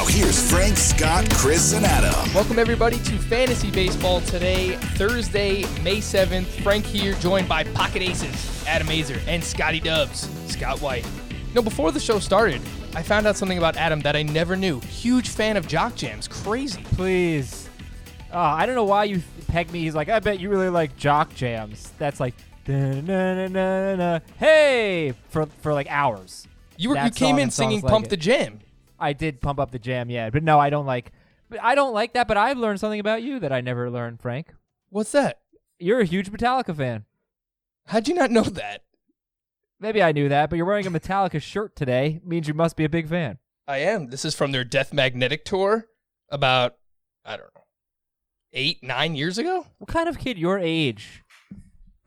Now, here's Frank, Scott, Chris, and Adam. Welcome everybody to Fantasy Baseball today, Thursday, May 7th. Frank here, joined by Pocket Aces, Adam Aizer, and Scotty Dubs, Scott White. You know, before the show started, I found out something about Adam that I never knew. Huge fan of Jock Jams, crazy. Please. Uh, I don't know why you pegged me. He's like, I bet you really like jock jams. That's like, "Da-na-na-na-na-na." hey, for for like hours. You were you That came song in and songs singing like "Pump it. the Jam." I did pump up the jam, yeah, but no, I don't like. But I don't like that. But I've learned something about you that I never learned, Frank. What's that? You're a huge Metallica fan. How'd you not know that? Maybe I knew that, but you're wearing a Metallica shirt today. Means you must be a big fan. I am. This is from their Death Magnetic tour about I don't know eight nine years ago. What kind of kid your age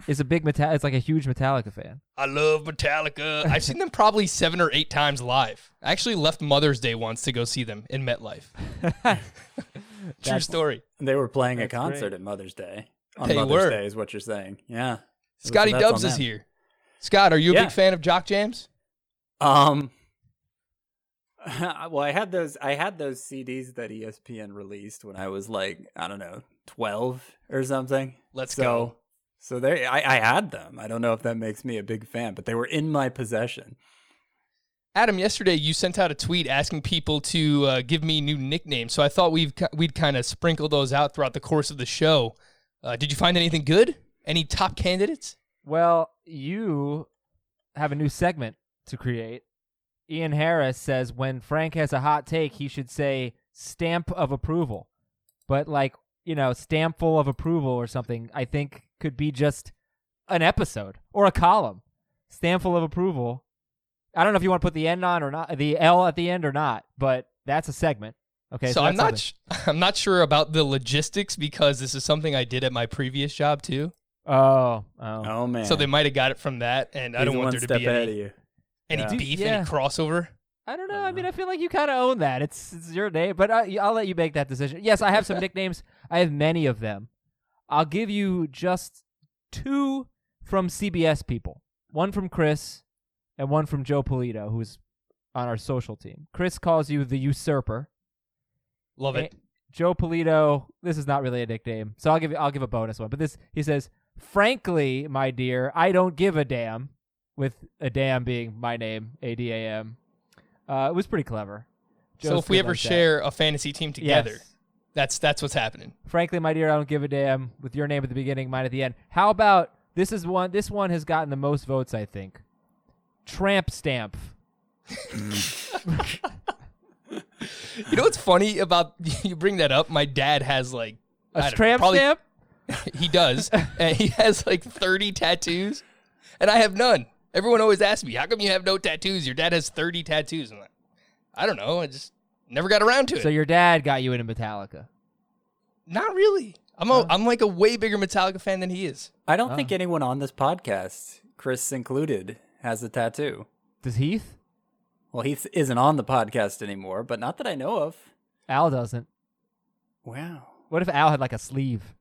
is a big metal. It's like a huge Metallica fan. I love Metallica. I've seen them probably seven or eight times live. I actually left Mother's Day once to go see them in MetLife. True That's- story. They were playing a concert great. at Mother's Day. On They Mother's were. Day is what you're saying. Yeah. Scotty that's Dubs is here. Scott, are you a Yeah. big fan of Jock Jams? Um well, I had those I had those CDs that ESPN released when I was like, I don't know, 12 or something. Let's so, go. So they I, I had them. I don't know if that makes me a big fan, but they were in my possession. Adam, yesterday you sent out a tweet asking people to uh, give me new nicknames, so I thought we've we'd kind of sprinkle those out throughout the course of the show. Uh, did you find anything good? Any top candidates? Well, you have a new segment to create. Ian Harris says when Frank has a hot take, he should say stamp of approval. But like, you know, stamp full of approval or something, I think could be just an episode or a column. Stamp full of approval. I don't know if you want to put the end on or not, the L at the end or not, but that's a segment. Okay, so I'm not sh- I'm not sure about the logistics because this is something I did at my previous job too. Oh, oh. Oh man. So they might have got it from that, and I don't want one there to step be any, of you. any Yeah. beef, Yeah. any crossover. I don't know. I mean, I feel like you kind of own that. It's it's your name, but uh, I, I'll let you make that decision. Yes, I have some nicknames. I have many of them. I'll give you just two from CBS people. One from Chris, and one from Joe Polito, who's on our social team. Chris calls you the usurper. Love it. Eh, Joe Polito. This is not really a nickname, so I'll give I'll give a bonus one. But this he says, "Frankly, my dear, I don't give a damn." With a damn being my name, A D A M. Uh, it was pretty clever. so if we ever like share a fantasy team together, Yes. That's that's what's happening. frankly, my dear, I don't give a damn. With your name at the beginning, mine at the end. How about this? Is one. This one has gotten the most votes, I think. Tramp stamp. You know what's funny about you bring that up? My dad has like A don't know, tramp probably- stamp. He does, and he has like 30 tattoos, and I have none. Everyone always asks me, "How come you have no tattoos?" Your dad has 30 tattoos. I'm like, I don't know. I just never got around to it. So your dad got you into Metallica. Not really. I'm a, I'm like a way bigger Metallica fan than he is. I don't think anyone on this podcast, Chris included, has a tattoo. Does Heath? Well, he isn't on the podcast anymore, but not that I know of. Al doesn't. Wow. What if Al had like a sleeve?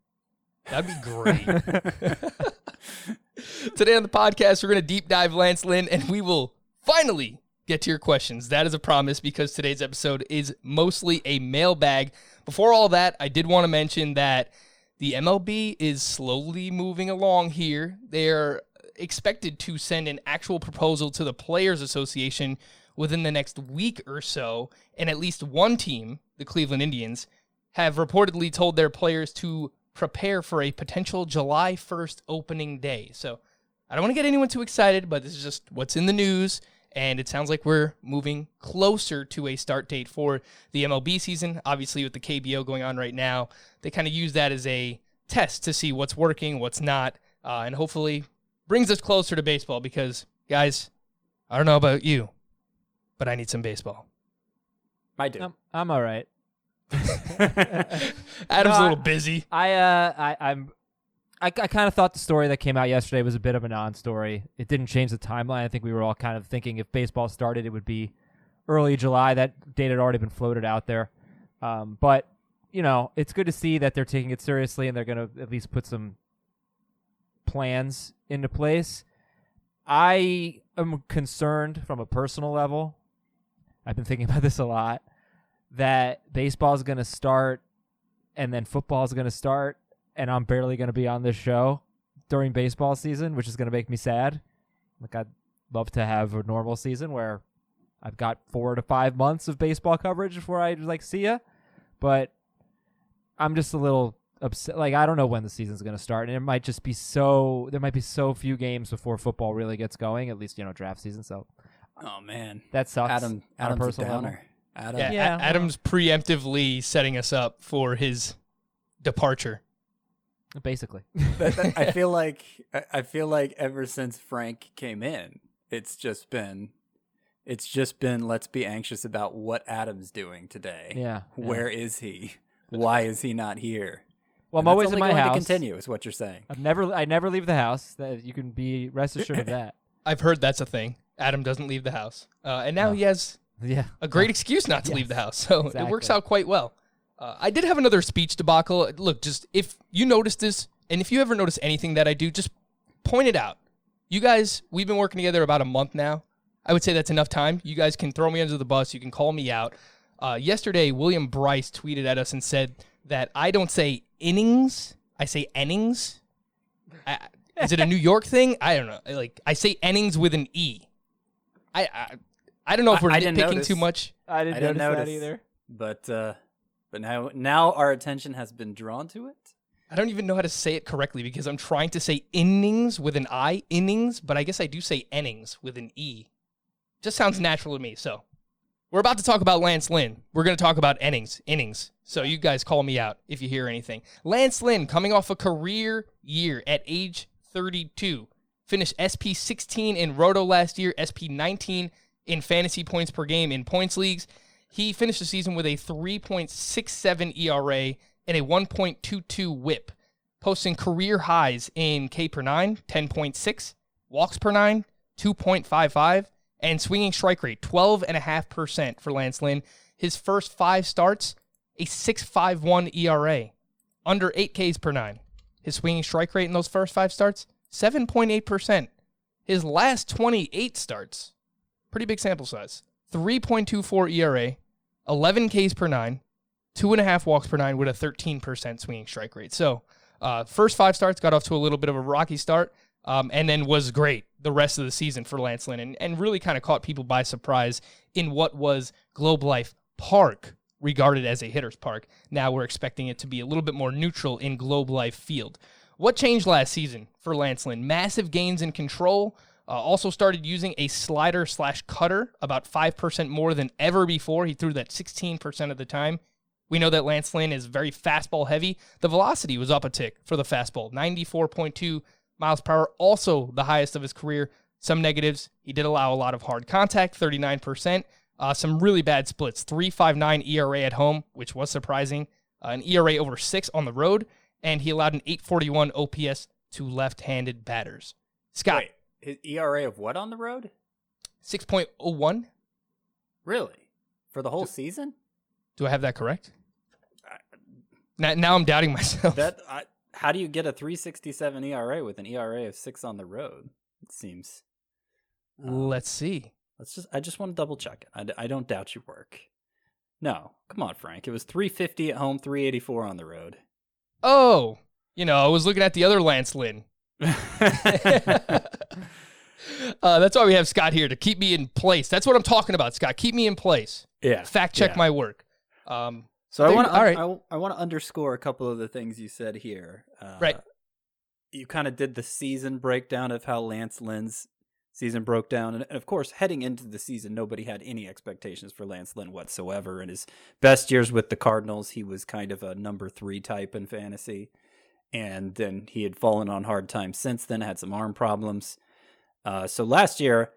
That'd be great. Today on the podcast, we're going to deep dive Lance Lynn, and we will finally get to your questions. That is a promise because today's episode is mostly a mailbag. Before all that, I did want to mention that the MLB is slowly moving along here. They're expected to send an actual proposal to the Players Association within the next week or so, and at least one team, the Cleveland Indians, have reportedly told their players to prepare for a potential July 1st opening day. So I don't want to get anyone too excited, but this is just what's in the news. And it sounds like we're moving closer to a start date for the MLB season. Obviously, with the KBO going on right now, they kind of use that as a test to see what's working, what's not, uh, and hopefully brings us closer to baseball because, guys, I don't know about you, but I need some baseball. I do. I'm, I'm all right. Adam's No, a I- little busy. I uh I I'm I, I kind of thought the story that came out yesterday was a bit of a non-story. It didn't change the timeline. I think we were all kind of thinking if baseball started, it would be early July. That date had already been floated out there. Um, but you know, it's good to see that they're taking it seriously and they're going to at least put some plans into place. I am concerned from a personal level. I've been thinking about this a lot. That baseball is going to start, and then football is going to start, and I'm barely going to be on this show during baseball season, which is going to make me sad. Like I'd love to have a normal season where I've got four to five months of baseball coverage before I like see ya, but I'm just a little upset. Like I don't know when the season's going to start, and it might just be so. There might be so few games before football really gets going. At least you know draft season. So Oh man, that sucks. Adam, on a Adam's a personal level. Adam, Yeah, Yeah, A- Adam's preemptively setting us up for his departure. Basically. That- that- I feel like I- I feel like ever since Frank came in, it's just been, it's just been. Let's be anxious about what Adam's doing today. yeah. yeah. Where is he? Why is he not here? Well, I'm And that's always in only my going house. To continue is what you're saying. I've never. I never leave the house. That you can be rest assured of that. I've heard that's a thing. Adam doesn't leave the house, uh, and now No. he has Yeah. a great excuse not to leave the house. So it works out quite well. Uh, I did have another speech debacle. Look, just if you notice this, and if you ever notice anything that I do, just point it out. You guys, we've been working together about a month now. I would say that's enough time. You guys can throw me under the bus. You can call me out. Uh, yesterday, William Bryce tweeted at us and said that I don't say innings, I say innings. I, is it a New York thing? I don't know. Like I say innings with an e. I I, I don't know if we're I didn't nitpicking too much. I didn't, I didn't notice, notice. that either. But uh, but now now our attention has been drawn to it. I don't even know how to say it correctly because I'm trying to say innings with an I, innings, but I guess I do say innings with an E. Just sounds natural to me. So we're about to talk about Lance Lynn. We're going to talk about innings, innings. So you guys call me out if you hear anything. Lance Lynn coming off a career year at age 32. Finished SP 16 in Roto last year, SP 19 in fantasy points per game in points leagues. He finished the season with a 3.67 ERA and a 1.22 whip, posting career highs in K per 9, 10.6, walks per 9, 2.55, and swinging strike rate, 12.5% for Lance Lynn. His first five starts, a 6.51 ERA, under 8 Ks per 9. His swinging strike rate in those first five starts, 7.8%. His last 28 starts, pretty big sample size, 3.24 ERA, 11 Ks per 9, two and a half walks per nine with a 13% swinging strike rate. So, uh, first five starts got off to a little bit of a rocky start, um, and then was great the rest of the season for Lance Lynn, and, and really kind of caught people by surprise in what was Globe Life Park, regarded as a hitter's park. Now we're expecting it to be a little bit more neutral in Globe Life Field. What changed last season for Lance Lynn? Massive gains in control. Uh, also started using a slider slash cutter about 5% more than ever before. He threw that 16% of the time. We know that Lance Lynn is very fastball heavy. The velocity was up a tick for the fastball, 94.2 miles per hour, also the highest of his career. Some negatives. He did allow a lot of hard contact, 39%. Uh, some really bad splits, 3.59 ERA at home, which was surprising. Uh, an ERA over six on the road, and he allowed an 841 OPS to left-handed batters. Scott, Wait, his ERA of what on the road? 6.01. Really? For the whole season? Do I have that correct? Now, now I'm doubting myself. That I, how do you get a 367 ERA with an ERA of 6 on the road? It seems. um, Let's see. Let's just I just want to double check it. I, I don't doubt your work. No, come on, Frank. It was 350 at home, 384 on the road. Oh, you know, I was looking at the other Lance Lynn. Uh, that's why we have Scott here to keep me in place. That's what I'm talking about, Scott. Keep me in place. yeah. Fact check yeah. my work. Um, So I want to all right. I, want to underscore a couple of the things you said here. Uh, Right. You kind of did the season breakdown of how Lance Lynn's season broke down, and, and of course, heading into the season, nobody had any expectations for Lance Lynn whatsoever. In his best years with the Cardinals, he was kind of a number three type in fantasy, and then he had fallen on hard times since then. Had some arm problems. Uh, so last year,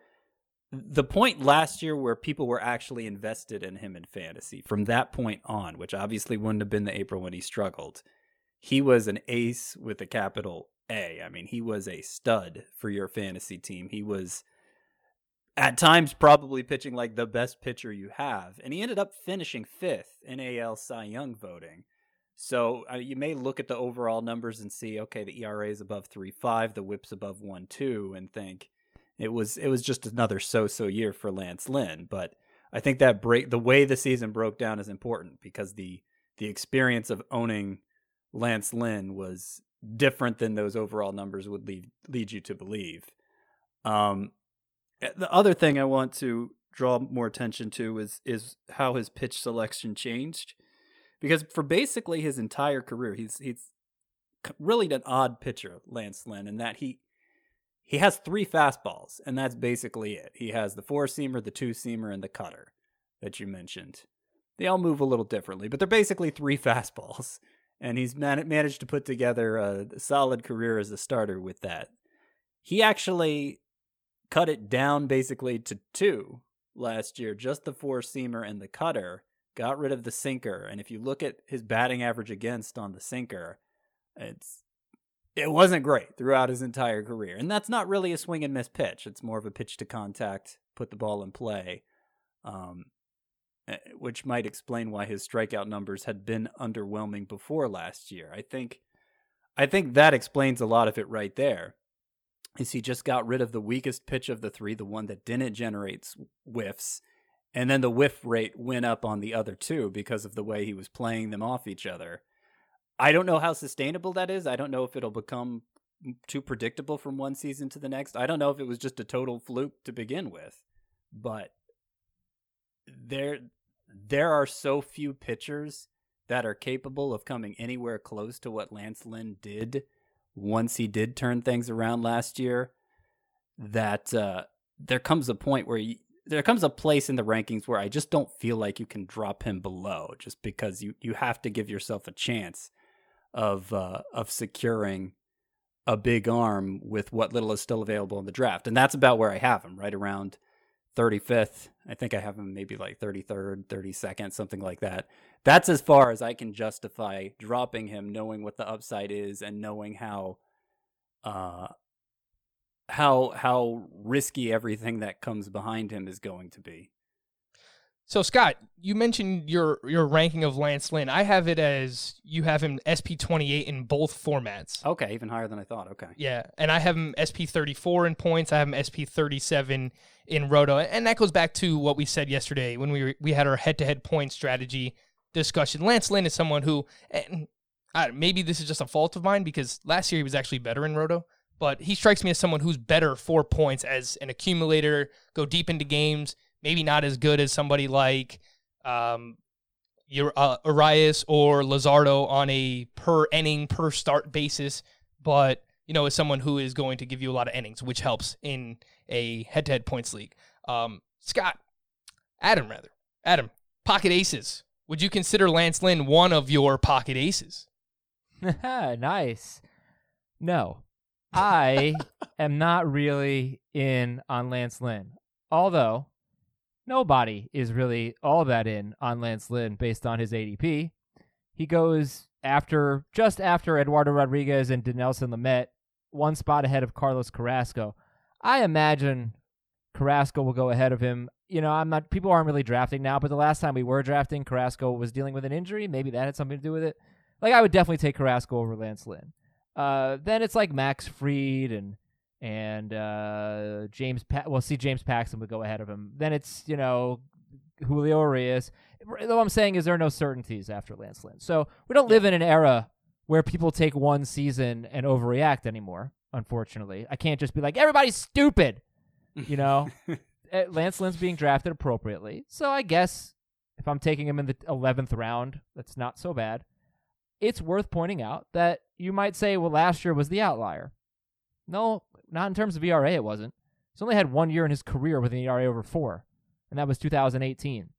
the point last year where people were actually invested in him in fantasy from that point on, which obviously wouldn't have been the April when he struggled, he was an ace with a capital A. I mean, he was a stud for your fantasy team. He was at times probably pitching like the best pitcher you have, and he ended up finishing fifth in AL Cy Young voting. So uh, you may look at the overall numbers and see, okay, the ERA is above three five, the WHIP's above one two, and think it was it was just another so-so year for Lance Lynn. But I think that break the way the season broke down is important because the the experience of owning Lance Lynn was different than those overall numbers would lead lead you to believe. Um, eh, the other thing I want to draw more attention to is is how his pitch selection changed because for basically his entire career, he's he's really an odd pitcher, Lance Lynn, in that he he has three fastballs, and that's basically it. He has the four seamer, the two seamer, and the cutter that you mentioned. They all move a little differently, but they're basically three fastballs, and he's man- managed to put together a solid career as a starter with that. He actually cut it down basically to two last year, just the four seamer and the cutter got rid of the sinker. And if you look at his batting average against on the sinker, it's it wasn't great throughout his entire career. And that's not really a swing and miss pitch. It's more of a pitch to contact, put the ball in play, um, eh, which might explain why his strikeout numbers had been underwhelming before last year. I think, I think that explains a lot of it right there. Is he just got rid of the weakest pitch of the three, the one that didn't generate whiffs, and then the whiff rate went up on the other two because of the way he was playing them off each other. I don't know how sustainable that is. I don't know if it'll become too predictable from one season to the next. I don't know if it was just a total fluke to begin with. But there there are so few pitchers that are capable of coming anywhere close to what Lance Lynn did once he did turn things around last year that uh, there comes a point where you, there comes a place in the rankings where I just don't feel like you can drop him below just because you you have to give yourself a chance of uh, of securing a big arm with what little is still available in the draft. And that's about where I have him, right around 35th. I think I have him maybe like 33rd, 32nd, something like that. That's as far as I can justify dropping him knowing what the upside is and knowing how uh how how risky everything that comes behind him is going to be. So Scott, you mentioned your your ranking of Lance Lynn. I have it as you have him SP twenty eight in both formats. Okay, even higher than I thought. Okay. Yeah, and I have him SP thirty four in points. I have him SP thirty seven in Roto, and that goes back to what we said yesterday when we were, we had our head to head point strategy discussion. Lance Lynn is someone who, and I, maybe this is just a fault of mine because last year he was actually better in Roto but he strikes me as someone who's better for points as an accumulator, go deep into games, maybe not as good as somebody like um, your uh, Urias or Luzardo on a per inning, per start basis, but you know, as someone who is going to give you a lot of innings, which helps in a head-to-head points league. Um, Scott, Adam, rather, Adam, pocket aces. Would you consider Lance Lynn one of your pocket aces? nice. No, I am not really in on Lance Lynn. Although nobody is really all that in on Lance Lynn based on his ADP. He goes after just after Eduardo Rodriguez and Dinelson Lamet, one spot ahead of Carlos Carrasco. I imagine Carrasco will go ahead of him. You know, I'm not people aren't really drafting now, but the last time we were drafting, Carrasco was dealing with an injury. Maybe that had something to do with it. Like I would definitely take Carrasco over Lance Lynn. Uh, then it's like Max Fried and and uh, James. Pa- well, see, James Paxton would go ahead of him. Then it's you know Julio Urias. Though I'm saying is there are no certainties after Lance Lynn. So we don't live in an era where people take one season and overreact anymore. Unfortunately, I can't just be like everybody's stupid. You know, eh, Lance Lynn's being drafted appropriately. So I guess if I'm taking him in the 11th round, that's not so bad it's worth pointing out that you might say, well, last year was the outlier. No, not in terms of ERA, it wasn't. He's only had one year in his career with an ERA over four, and that was 2018.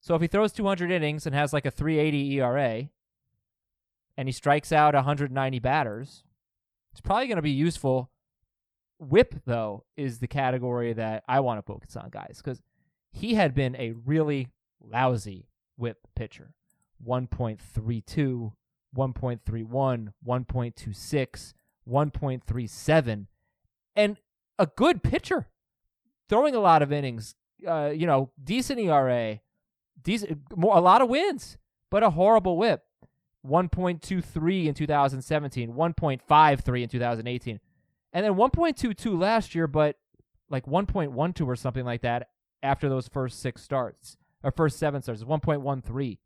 So if he throws 200 innings and has like a 380 ERA, and he strikes out 190 batters, it's probably going to be useful. Whip, though, is the category that I want to focus on, guys, because he had been a really lousy whip pitcher. 1.32 1.31, 1.26, 1.37, and a good pitcher, throwing a lot of innings. Uh, you know, decent ERA, decent, more, a lot of wins, but a horrible WHIP. 1.23 in 2017, 1.53 in 2018, and then 1.22 last year, but like 1.12 or something like that after those first six starts or first seven starts. 1.13.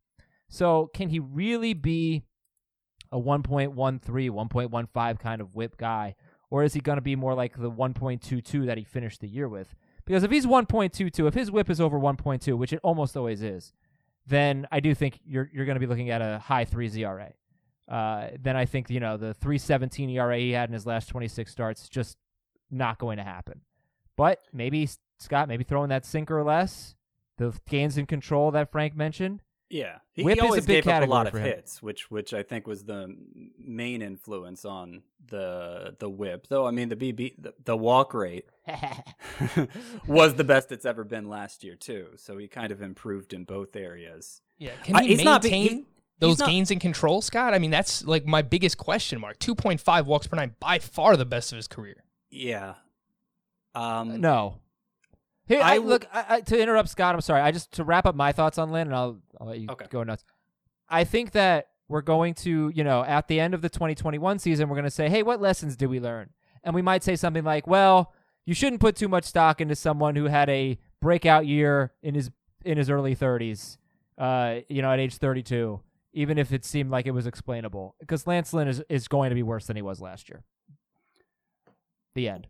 So can he really be a 1.13, 1.15 kind of whip guy? Or is he going to be more like the 1.22 that he finished the year with? Because if he's 1.22, if his whip is over 1.2, which it almost always is, then I do think you're you're going to be looking at a high three ERA. Uh, then I think you know the 317 ERA he had in his last 26 starts just not going to happen. But maybe Scott, maybe throwing that sinker less, the gains in control that Frank mentioned, Yeah, he, Whip he is a always big gave up a lot of hits, which which I think was the main influence on the the whip. Though I mean the BB the, the walk rate was the best it's ever been last year too. So he kind of improved in both areas. Yeah, can Uh, he not be- maintain he- those not- gains in control, Scott? I mean, that's like my biggest question mark. Two point five walks per nine, by far the best of his career. Yeah. Um, No. Here, I, I w- look I, I, to interrupt Scott. I'm sorry. I just to wrap up my thoughts on Lynn, and I'll I'll let you Okay. go nuts. I think that we're going to, you know, at the end of the 2021 season, we're going to say, hey, what lessons did we learn? And we might say something like, well, you shouldn't put too much stock into someone who had a breakout year in his in his early 30s, uh, you know, at age 32, even if it seemed like it was explainable, because Lance Lynn is is going to be worse than he was last year. The end.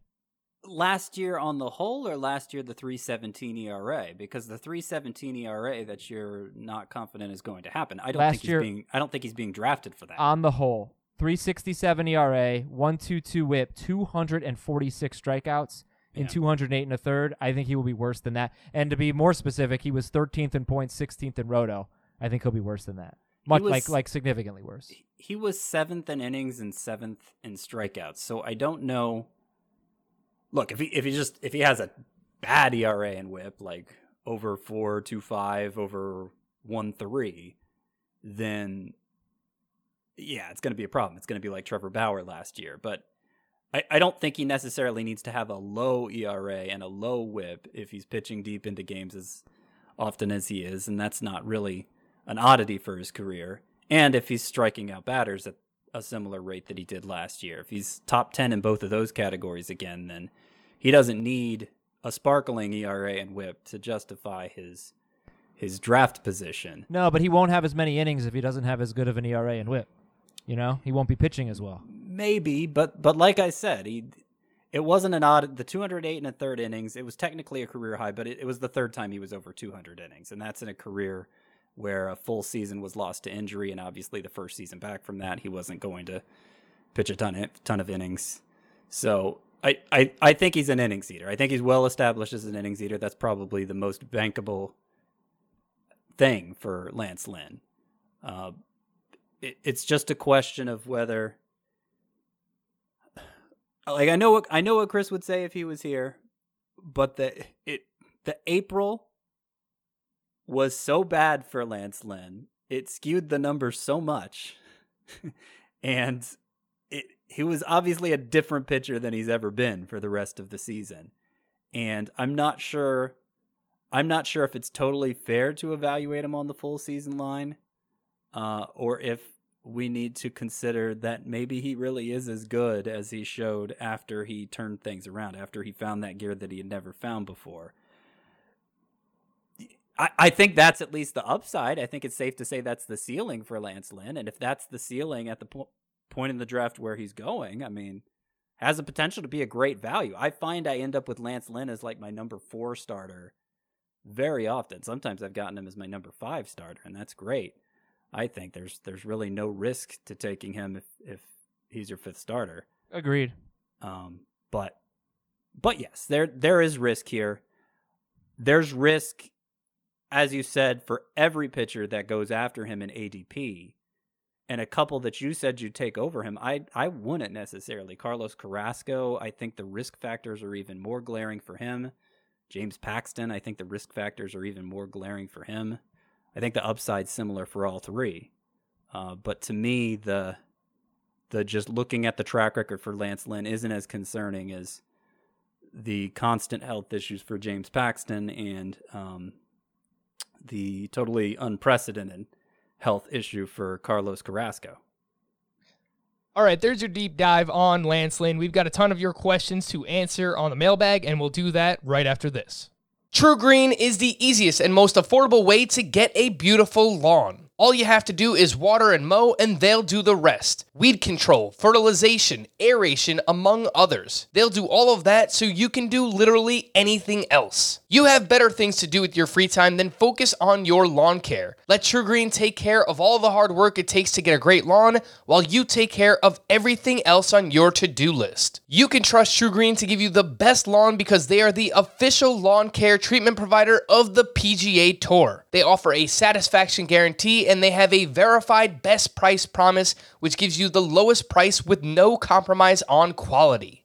Last year on the whole, or last year the 317 ERA? Because the 317 ERA that you're not confident is going to happen. I don't Last think he's year- being. I don't think he's being drafted for that. on the whole. 367 ERA, 122 whip, 246 strikeouts in Yeah. 208 and a third. I think he will be worse than that. And to be more specific, he was 13th in points, 16th in roto. I think he'll be worse than that. Much was- like like significantly worse. he was seventh in innings and seventh in strikeouts. So I don't know. Look, if he if he just if he has a bad ERA and WHIP like over four two five over one three, then yeah, it's going to be a problem. It's going to be like Trevor Bauer last year. But I, I don't think he necessarily needs to have a low ERA and a low WHIP if he's pitching deep into games as often as he is, and that's not really an oddity for his career. And if he's striking out batters at a similar rate that he did last year, if he's top 10 in both of those categories again, then he doesn't need a sparkling ERA and whip to justify his his draft position. No, but he won't have as many innings if he doesn't have as good of an ERA and whip. You know, he won't be pitching as well. Maybe, but but like I said, he it wasn't an odd the 208 and a third innings. It was technically a career high, but it, it was the third time he was over 200 innings, and that's in a career where a full season was lost to injury, and obviously the first season back from that, he wasn't going to pitch a ton of, ton of innings. So I, I I think he's an innings eater. I think he's well established as an innings eater. That's probably the most bankable thing for Lance Lynn. Uh, it, it's just a question of whether like I know what I know what Chris would say if he was here, but the it the April was so bad for Lance Lynn. It skewed the numbers so much. and it he was obviously a different pitcher than he's ever been for the rest of the season. And I'm not sure I'm not sure if it's totally fair to evaluate him on the full season line uh, or if we need to consider that maybe he really is as good as he showed after he turned things around, after he found that gear that he had never found before. I, I think that's at least the upside. I think it's safe to say that's the ceiling for Lance Lynn. And if that's the ceiling at the po- point in the draft where he's going, I mean, has the potential to be a great value. I find I end up with Lance Lynn as like my number four starter very often. Sometimes I've gotten him as my number five starter, and that's great. I think there's there's really no risk to taking him if if he's your fifth starter. Agreed. Um, but but yes, there there is risk here. There's risk, as you said, for every pitcher that goes after him in ADP, and a couple that you said you'd take over him. I I wouldn't necessarily. Carlos Carrasco. I think the risk factors are even more glaring for him. James Paxton. I think the risk factors are even more glaring for him. I think the upside's similar for all three. Uh, but to me, the the just looking at the track record for Lance Lynn isn't as concerning as the constant health issues for James Paxton and um, the totally unprecedented health issue for Carlos Carrasco. All right, there's your deep dive on Lance Lynn. We've got a ton of your questions to answer on the mailbag, and we'll do that right after this. TruGreen is the easiest and most affordable way to get a beautiful lawn. All you have to do is water and mow, and they'll do the rest. Weed control, fertilization, aeration, among others. They'll do all of that so you can do literally anything else. You have better things to do with your free time than focus on your lawn care. Let TruGreen take care of all the hard work it takes to get a great lawn while you take care of everything else on your to do list. You can trust TruGreen to give you the best lawn because they are the official lawn care treatment provider of the PGA Tour. They offer a satisfaction guarantee and they have a verified best price promise, which gives you the lowest price with no compromise on quality.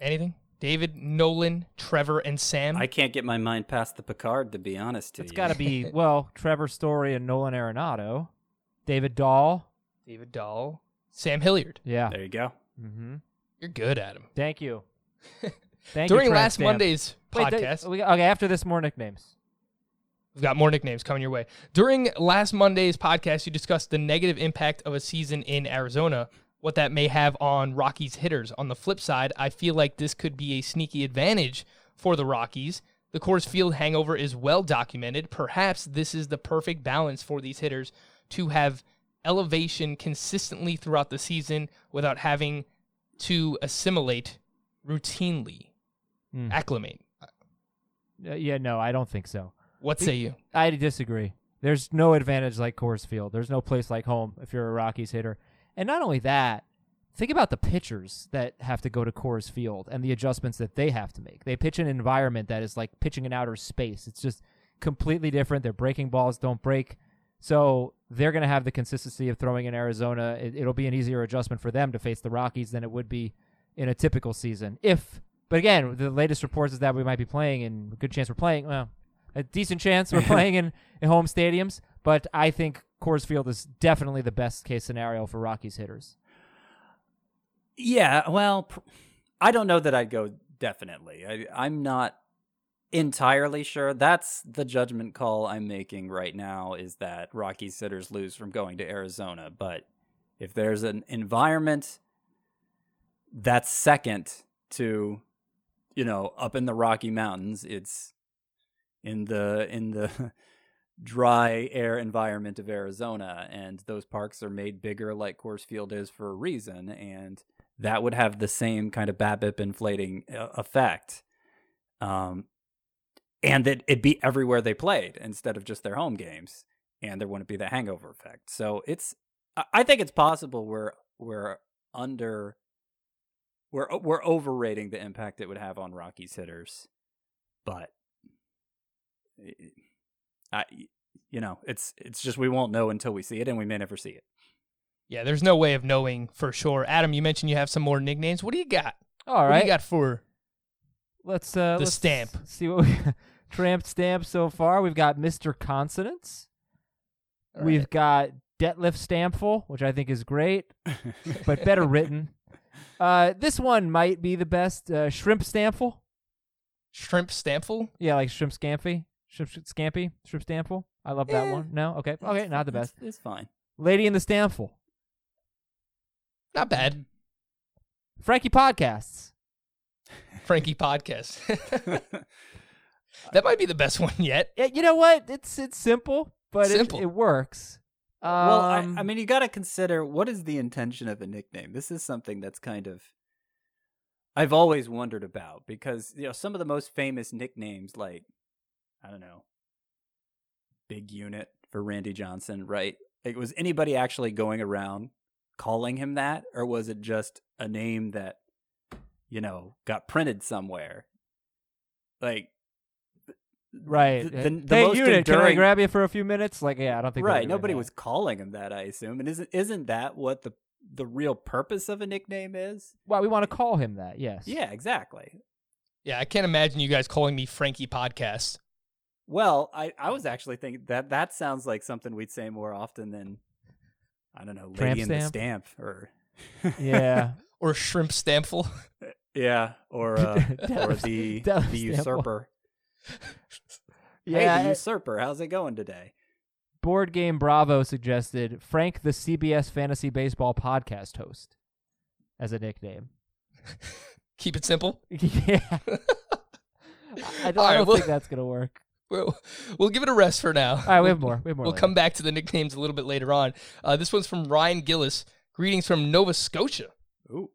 Anything? David, Nolan, Trevor, and Sam. I can't get my mind past the Picard, to be honest to It's you. got to be well, Trevor Story and Nolan Arenado, David Dahl. David Dahl, Sam Hilliard. Yeah. There you go. Mm-hmm. You're good, Adam. Thank you. Thank you. During Tramp last Stamp. Monday's Wait, th- podcast, we- okay, after this, more nicknames. We've got more nicknames coming your way. During last Monday's podcast, you discussed the negative impact of a season in Arizona, what that may have on Rockies hitters. On the flip side, I feel like this could be a sneaky advantage for the Rockies. The Coors Field hangover is well documented. Perhaps this is the perfect balance for these hitters to have elevation consistently throughout the season without having to assimilate routinely, Hmm. acclimate. Uh, yeah, no, I don't think so. What say you? I disagree. There's no advantage like Coors Field. There's no place like home if you're a Rockies hitter. And not only that, think about the pitchers that have to go to Coors Field and the adjustments that they have to make. They pitch in an environment that is like pitching in outer space. It's just completely different. Their breaking balls don't break. So they're going to have the consistency of throwing in Arizona. It, it'll be an easier adjustment for them to face the Rockies than it would be in a typical season. If, but again, the latest reports is that we might be playing, and a good chance we're playing. Well, a decent chance we're playing in, in home stadiums, but I think Coors Field is definitely the best case scenario for Rockies hitters. Yeah, well, I don't know that I'd go definitely. I, I'm not entirely sure. That's the judgment call I'm making right now is that Rockies sitters lose from going to Arizona. But if there's an environment that's second to, you know, up in the Rocky Mountains, it's in the in the dry air environment of Arizona, and those parks are made bigger like Coors Field is for a reason, and that would have the same kind of BABIP inflating uh, effect. Um, and that it'd be everywhere they played instead of just their home games, and there wouldn't be the hangover effect. So it's, I- think it's possible we're we're under, we're we're overrating the impact it would have on Rockies hitters, but, eh, I, you know, it's it's just we won't know until we see it, and we may never see it. Yeah, there's no way of knowing for sure. Adam, you mentioned you have some more nicknames. What do you got? All What do you got for let's uh, the let's stamp? See what we tramped stamp so far. We've got Mr. Consonants. All We've right. got Detlef Stampful, which I think is great, but better written. Uh, this one might be the best. Uh, Shrimp Stampful. Shrimp Stampful? Yeah, like Shrimp Scampi. Shrimp Sh- Scampi. Shrimp Stampful. I love that Eh, one. No? Okay. Okay, not the best. It's fine. Lady in the Stampful. Not bad. Frankie Podcasts. Frankie Podcast. that might be the best one yet. Yeah, you know what? It's it's simple, but Simple. It, it works. well, I, Um, I mean, you got to consider what is the intention of a nickname. This is something that's kind of I've always wondered about because you know some of the most famous nicknames, like I don't know, Big Unit for Randy Johnson, right? Like, was anybody actually going around calling him that, or was it just a name that you know got printed somewhere? Like, Right. The- Uh, the- the hey, most unit, can I enduring- grab you for a few minutes? Like, yeah, I don't think right? Nobody that. was calling him that, I assume. And isn't isn't that what the the real purpose of a nickname is? Well, we want to call him that. Yes. Yeah, exactly. Yeah, I can't imagine you guys calling me Frankie Podcast. Well, I, I was actually thinking that that sounds like something we'd say more often than I don't know, Lady Tramp in the stamp? Stamp or Yeah. Or Shrimp Stampful. yeah, or uh, or the the usurper. yeah. hey, the uh, usurper, how's it going today? Board Game Bravo suggested Frank the CBS Fantasy Baseball podcast host as a nickname. Keep it simple. yeah. I don't, All I don't well- think that's gonna work. We'll, we'll give it a rest for now. All right, we have more. We have more. We'll later. come back to the nicknames a little bit later on. Uh, this one's from Ryan Gillis. Greetings from Nova Scotia. Ooh.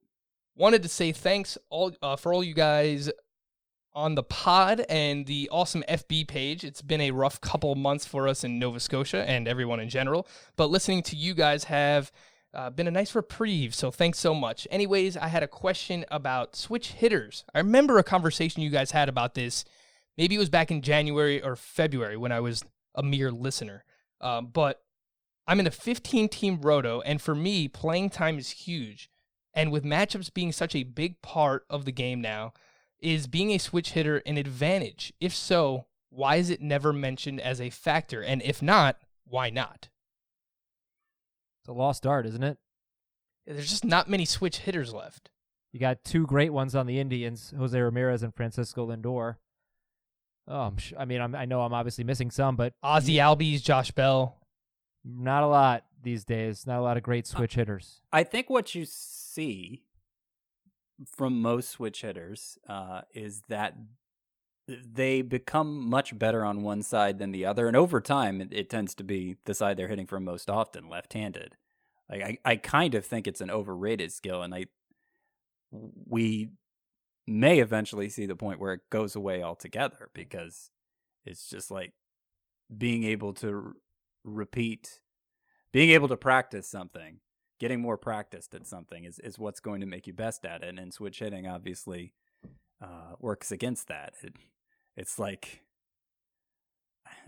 Wanted to say thanks all uh, for all you guys on the pod and the awesome FB page. It's been a rough couple months for us in Nova Scotia and everyone in general, but listening to you guys have uh, been a nice reprieve. So thanks so much. Anyways, I had a question about switch hitters. I remember a conversation you guys had about this. Maybe it was back in January or February when I was a mere listener. Um, but I'm in a 15 team roto, and for me, playing time is huge. And with matchups being such a big part of the game now, is being a switch hitter an advantage? If so, why is it never mentioned as a factor? And if not, why not? It's a lost art, isn't it? There's just not many switch hitters left. You got two great ones on the Indians, Jose Ramirez and Francisco Lindor. Oh, sh- I mean, I'm, I know I'm obviously missing some, but Ozzie Albies, Josh Bell. not a lot these days. Not a lot of great switch hitters. I think what you see from most switch hitters uh, is that they become much better on one side than the other, and over time, it, it tends to be the side they're hitting from most often, left-handed. Like I, I kind of think it's an overrated skill, and I we may eventually see the point where it goes away altogether because it's just like being able to r- repeat, being able to practice something getting more practiced at something is, is what's going to make you best at it. And switch hitting obviously uh, works against that. It, it's like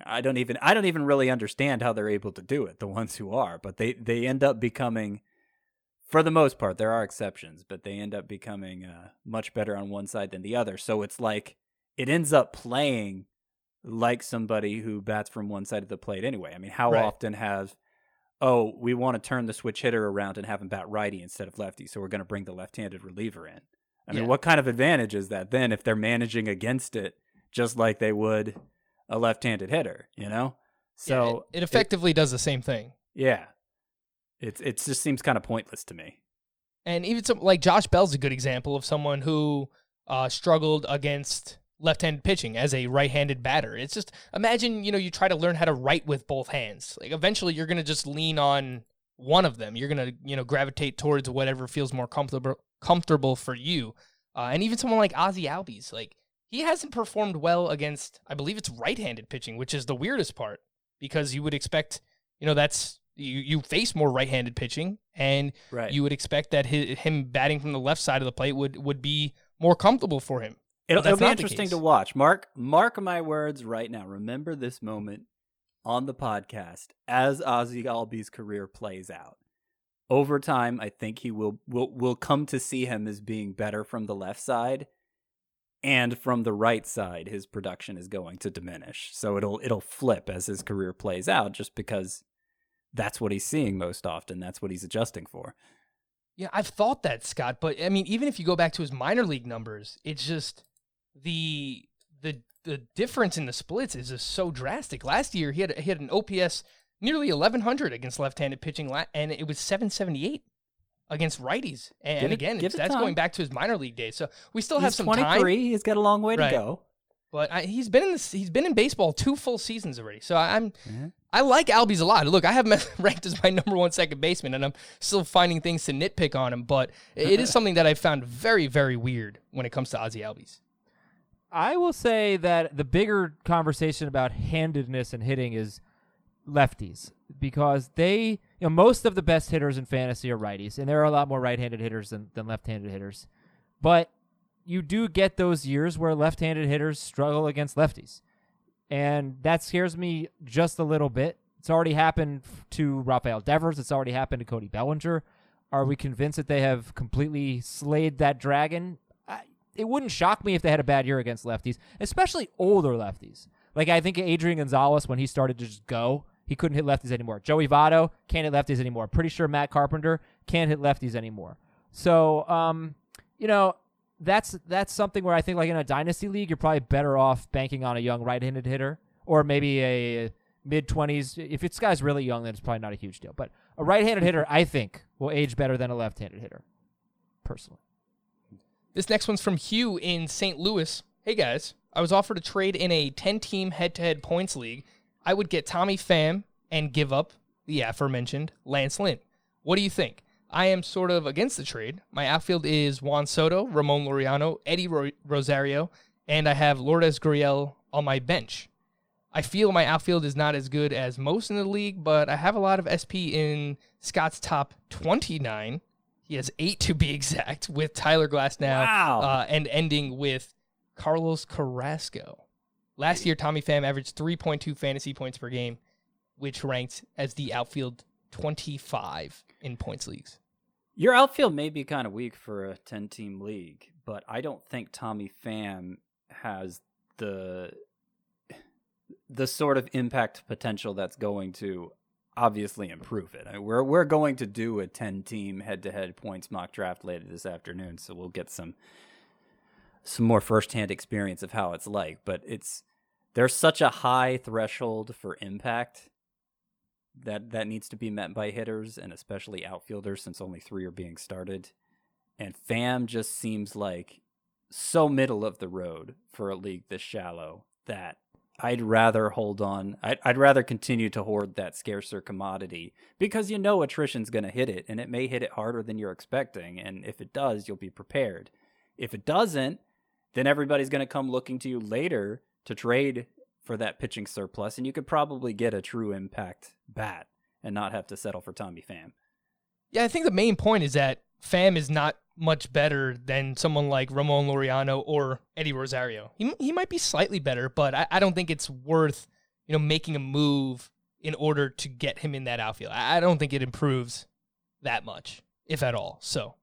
I don't even I don't even really understand how they're able to do it. The ones who are, but they they end up becoming, for the most part, there are exceptions, but they end up becoming uh, much better on one side than the other. So it's like it ends up playing like somebody who bats from one side of the plate anyway. I mean, how Right. often have oh, we want to turn the switch hitter around and have him bat righty instead of lefty, so we're going to bring the left-handed reliever in. I mean, Yeah. what kind of advantage is that then if they're managing against it just like they would a left-handed hitter, you know? So Yeah, it, it effectively does the same thing. yeah, it's it just seems kind of pointless to me. And even some like Josh Bell's a good example of someone who uh, struggled against left-handed pitching as a right-handed batter. It's just imagine you know you try to learn how to write with both hands. Like eventually you're gonna just lean on one of them. You're gonna you know gravitate towards whatever feels more comfortable comfortable for you. Uh, and even someone like Ozzie Albies, like he hasn't performed well against I believe it's right-handed pitching, which is the weirdest part because you would expect you know that's you you face more right-handed pitching and Right. you would expect that hi him batting from the left side of the plate would would be more comfortable for him. It'll, that's it'll be interesting to watch. Mark, mark my words right now. Remember this moment on the podcast as Ozzie Albies' career plays out. Over time, I think he will will will come to see him as being better from the left side, and from the right side, his production is going to diminish. So it'll it'll flip as his career plays out, just because that's what he's seeing most often. That's what he's adjusting for. Yeah, I've thought that, Scott, but I mean, even if you go back to his minor league numbers, it's just the the the difference in the splits is just so drastic. Last year, he had he had an OPS nearly 1100 against left-handed pitching, and it was 778 against righties. And, Give again, it that's time. going back to his minor league days. So we still have he's some 23. time. He's got a long way Right. to go. But I, he's been in this. He's been in baseball two full seasons already. So I'm. I like Albies a lot. Look, I have him ranked as my number one second baseman, and I'm still finding things to nitpick on him. But it is something that I found very, very weird when it comes to Ozzy Albies. I will say that the bigger conversation about handedness and hitting is lefties because they, you know, most of the best hitters in fantasy are righties, and there are a lot more right-handed hitters than, than left-handed hitters. But you do get those years where left-handed hitters struggle against lefties, and that scares me just a little bit. It's already happened to Rafael Devers. It's already happened to Cody Bellinger. Are we convinced that they have completely slayed that dragon? I, it wouldn't shock me if they had a bad year against lefties, especially older lefties. Like I think Adrian Gonzalez when he started to just go, he couldn't hit lefties anymore. Joey Votto can't hit lefties anymore. Pretty sure Matt Carpenter can't hit lefties anymore. So, um, you know, that's that's something where I think like in a dynasty league, you're probably better off banking on a young right-handed hitter or maybe a mid 20s. If this guy's really young, then it's probably not a huge deal. But a right-handed hitter, I think, will age better than a left-handed hitter, personally. This next one's from Hugh in St. Louis. Hey guys, I was offered a trade in a 10 team head to head points league. I would get Tommy Pham and give up the aforementioned Lance Lynn. What do you think? I am sort of against the trade. My outfield is Juan Soto, Ramon Laureano, Eddie Ro- Rosario, and I have Lourdes Gurriel on my bench. I feel my outfield is not as good as most in the league, but I have a lot of SP in Scott's top 29. He has eight to be exact, with Tyler Glasnow, Wow. uh, and ending with Carlos Carrasco. Last year, Tommy Pham averaged 3.2 fantasy points per game, which ranked as the outfield 25 in points leagues. Your outfield may be kind of weak for a 10 team league, but I don't think Tommy Pham has the the sort of impact potential that's going to obviously improve it. I mean, we're we're going to do a 10 team head to head points mock draft later this afternoon, so we'll get some some more firsthand experience of how it's like. But it's there's such a high threshold for impact that that needs to be met by hitters and especially outfielders since only three are being started. And Pham just seems like so middle of the road for a league this shallow that I'd rather hold on. I'd, I'd rather continue to hoard that scarcer commodity because you know attrition's going to hit it and it may hit it harder than you're expecting. And if it does, you'll be prepared. If it doesn't, then everybody's going to come looking to you later to trade for that pitching surplus, and you could probably get a true impact bat and not have to settle for Tommy Pham. Yeah, I think the main point is that Pham is not much better than someone like Ramon Laureano or Eddie Rosario. He, he might be slightly better, but I, I don't think it's worth you know making a move in order to get him in that outfield. I, I don't think it improves that much, if at all. So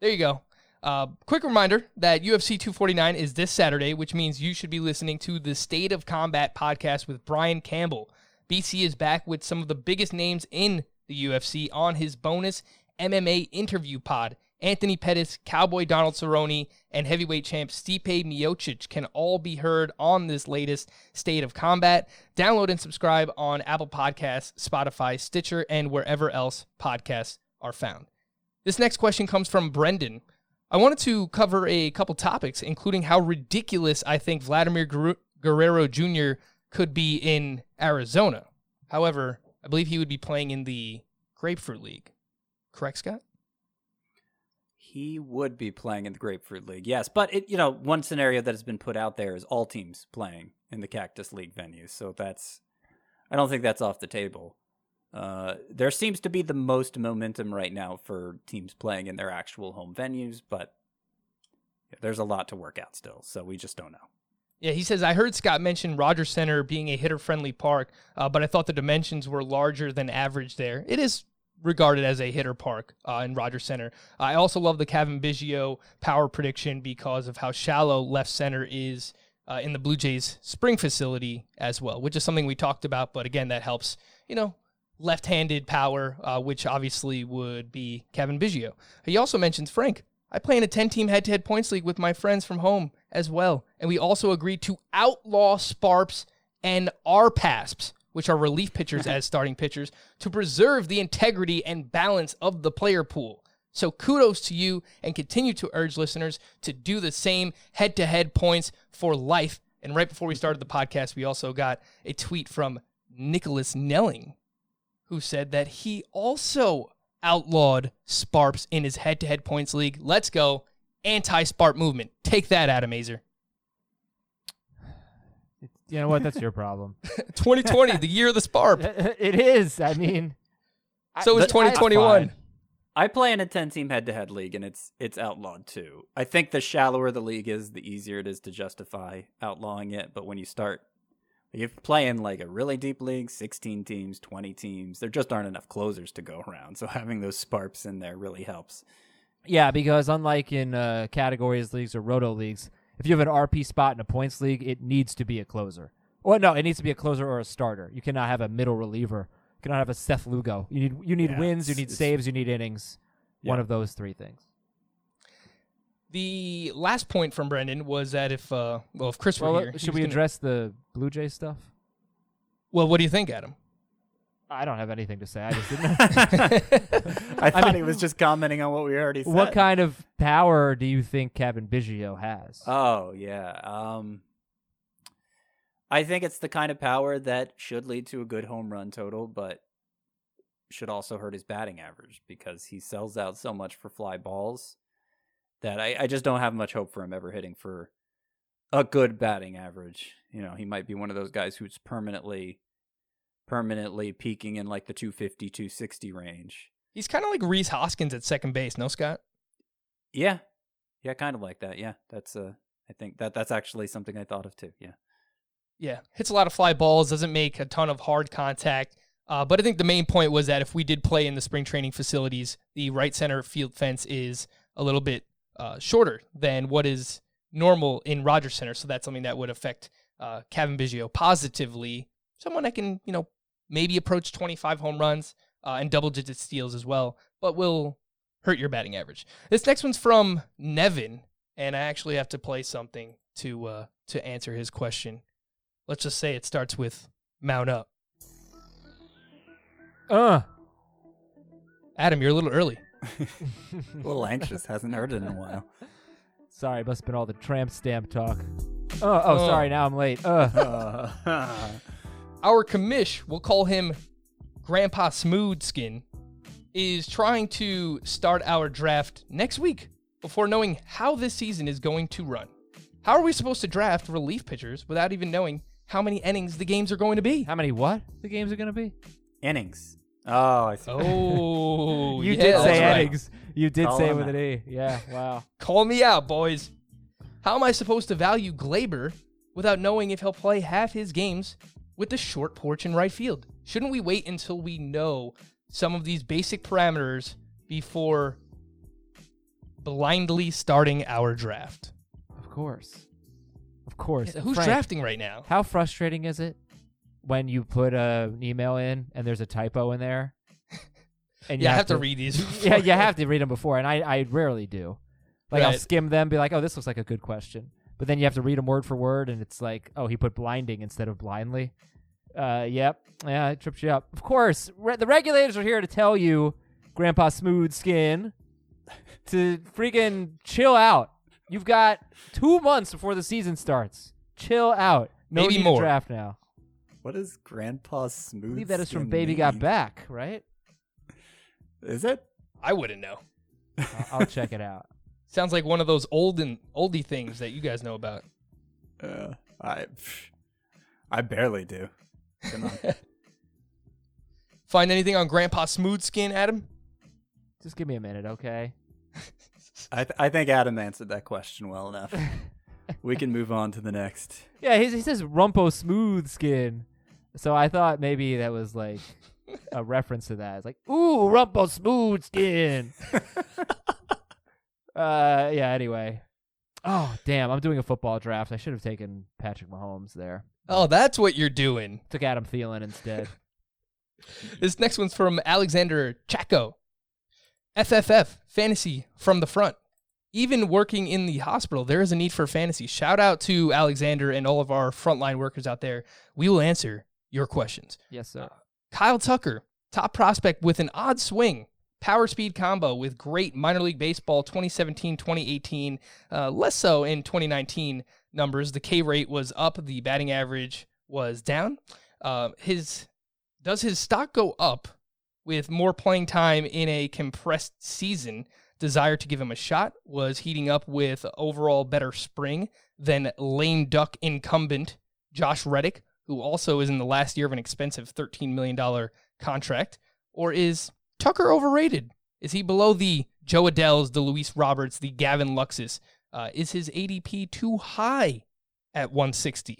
there you go. Uh, quick reminder that UFC 249 is this Saturday, which means you should be listening to the State of Combat podcast with Brian Campbell. BC is back with some of the biggest names in the UFC on his bonus MMA interview pod. Anthony Pettis, Cowboy Donald Cerrone, and heavyweight champ Stipe Miocic can all be heard on this latest State of Combat. Download and subscribe on Apple Podcasts, Spotify, Stitcher, and wherever else podcasts are found. This next question comes from Brendan. I wanted to cover a couple topics, including how ridiculous I think Vladimir Guer- Guerrero Jr. could be in Arizona. However, I believe he would be playing in the Grapefruit League. Correct, Scott? He would be playing in the Grapefruit League, yes. But it, you know, one scenario that has been put out there is all teams playing in the Cactus League venues. So that's, I don't think that's off the table. Uh, there seems to be the most momentum right now for teams playing in their actual home venues, but there's a lot to work out still. So we just don't know. Yeah, he says, I heard Scott mention Rogers Center being a hitter friendly park, uh, but I thought the dimensions were larger than average there. It is regarded as a hitter park uh, in Rogers Center. I also love the Cavan Biggio power prediction because of how shallow left center is uh, in the Blue Jays spring facility as well, which is something we talked about. But again, that helps, you know, left handed power, uh, which obviously would be Cavan Biggio. He also mentions Frank. I play in a 10 team head to head points league with my friends from home as well. And we also agreed to outlaw Sparps and RPASPs, which are relief pitchers as starting pitchers, to preserve the integrity and balance of the player pool. So kudos to you and continue to urge listeners to do the same head to head points for life. And right before we started the podcast, we also got a tweet from Nicholas Nelling, who said that he also outlawed Sparps in his head to head points league. Let's go. Anti Sparp movement. Take that, Adam Aizer. You know what? That's your problem. 2020, the year of the Sparp. it is. I mean, I- So is but I- 2021. I play in a 10 team head to head league and it's it's outlawed too. I think the shallower the league is, the easier it is to justify outlawing it. But when you start, you play in like a really deep league, 16 teams, 20 teams, there just aren't enough closers to go around. So having those sparps in there really helps. Yeah, because unlike in uh, categories leagues or roto leagues, if you have an RP spot in a points league, it needs to be a closer. Well, no, it needs to be a closer or a starter. You cannot have a middle reliever. You cannot have a Seth Lugo. You need you need Yeah, wins, you need saves, you need innings. One of those three things. The last point from Brendan was that if uh, well, if Chris were here, should was we gonna- address the Blue Jay stuff? Well, what do you think, Adam? I don't have anything to say. I just didn't. I thought mean- he was just commenting on what we already said. what kind of power do you think Cavan Biggio has? Oh yeah. Um I think it's the kind of power that should lead to a good home run total, but should also hurt his batting average because he sells out so much for fly balls that I, I just don't have much hope for him ever hitting for a good batting average. You know, he might be one of those guys who's permanently permanently peaking in like the 250 260 range. He's kind of like Rhys Hoskins at second base, no, Scott? Yeah. Yeah, kind of like that. Yeah. That's uh I think that that's actually something I thought of too. Yeah. Yeah, hits a lot of fly balls, doesn't make a ton of hard contact. Uh, but I think the main point was that if we did play in the spring training facilities, the right center field fence is a little bit uh, shorter than what is normal in Rogers Center. So that's something that would affect uh, Cavan Biggio positively. Someone that can, you know, maybe approach 25 home runs uh, and double digit steals as well, but will hurt your batting average. This next one's from Nevin, and I actually have to play something to uh, to answer his question. Let's just say it starts with mount up. Uh, Adam, you're a little early. A little anxious. Hasn't heard it in a while. sorry, must have been all the tramp stamp talk. Oh, oh, Oh. sorry. Now I'm late. Uh, Our commish, we'll call him Grandpa Smoothskin, is trying to start our draft next week before knowing how this season is going to run. How are we supposed to draft relief pitchers without even knowing how many innings the games are going to be? how many what the games are gonna be? Innings. Oh, I see. Oh, you yeah, did say right. innings. You did Call say it with out. an E. Yeah. Wow. Call me out, boys. How am I supposed to value Gleyber without knowing if he'll play half his games with the short porch in right field? Shouldn't we wait until we know some of these basic parameters before blindly starting our draft? Of course. Of course. Who's Frank, drafting right now? How frustrating is it when you put a, an email in and there's a typo in there? And you Yeah, I have to read these. yeah, you have to read them before, and I, I rarely do. Like I'll skim them, be like, oh, this looks like a good question, but then you have to read them word for word, and it's like, oh, he put blinding instead of blindly. Uh, yep, yeah, it trips you up. Of course, re- the regulators are here to tell you, Grandpa Smooth Skin, to freaking chill out. You've got two months before the season starts. Chill out. No Maybe to more. draft now. What is Grandpa Smooth? I Smooth? believe that is from Skin Baby Got? Back, right? Is it? I wouldn't know. I'll, I'll check it out. Sounds like one of those old and oldie things that you guys know about. Uh, I, I barely do. Find anything on Grandpa Smooth Skin, Adam? Just give me a minute, okay? I, th- I think Adam answered that question well enough. we can move on to the next. Yeah, he, he says Rumpo Smooth Skin. So I thought maybe that was like a reference to that. It's like, ooh, Rumpo Smooth Skin. uh, yeah, anyway. Oh, damn. I'm doing a football draft. I should have taken Patrick Mahomes there. Oh, that's what you're doing. Took Adam Thielen instead. This next one's from Alexander Chaco. FFF, fantasy from the front. Even working in the hospital, there is a need for fantasy. Shout out to Alexander and all of our frontline workers out there. We will answer your questions. yes, sir. Kyle Tucker, top prospect with an odd swing, power speed combo with great minor league baseball 2017 2018, uh, less so in 2019 numbers. The K rate was up, the batting average was down. Uh, his does his stock go up with more playing time in a compressed season? Desire to give him a shot was heating up with overall better spring than lame duck incumbent Josh Reddick, who also is in the last year of an expensive $13 million contract? Or is Tucker overrated? Is he below the Jo Adells, the Luis Roberts, the Gavin Luxes? Uh, is his ADP too high at 160?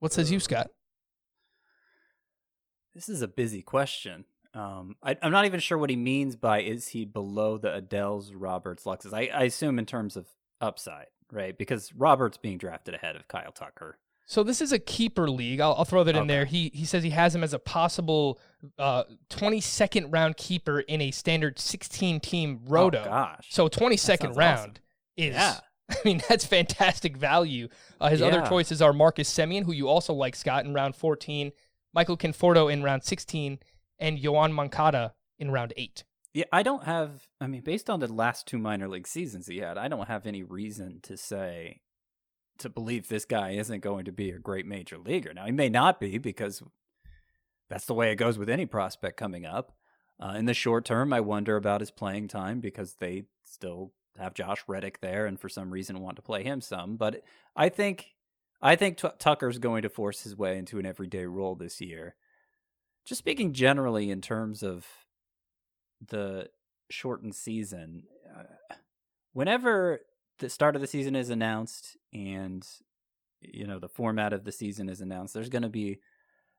What says you, Scott? This is a busy question. Um, I, I'm not even sure what he means by is he below the Adells, Roberts, Luxes. I, I assume in terms of upside, right? Because Roberts being drafted ahead of Kyle Tucker. So this is a keeper league. I'll, I'll throw that in there. He he says he has him as a possible uh, 22nd round keeper in a standard 16 team roto. Oh, gosh. So 22nd round awesome. is Yeah. I mean that's fantastic value. Uh, his other choices are Marcus Semien, who you also like, Scott, in round 14, Michael Conforto in round 16, and Yoan Moncada in round eight. Yeah, I don't have. I mean, based on the last two minor league seasons he had, I don't have any reason to say to believe this guy isn't going to be a great major leaguer. Now he may not be because that's the way it goes with any prospect coming up. Uh, in the short term, I wonder about his playing time because they still have Josh Reddick there, and for some reason want to play him some. But I think I think T- Tucker's going to force his way into an everyday role this year. Just speaking generally in terms of the shortened season, uh, whenever the start of the season is announced and you know the format of the season is announced, there's going to be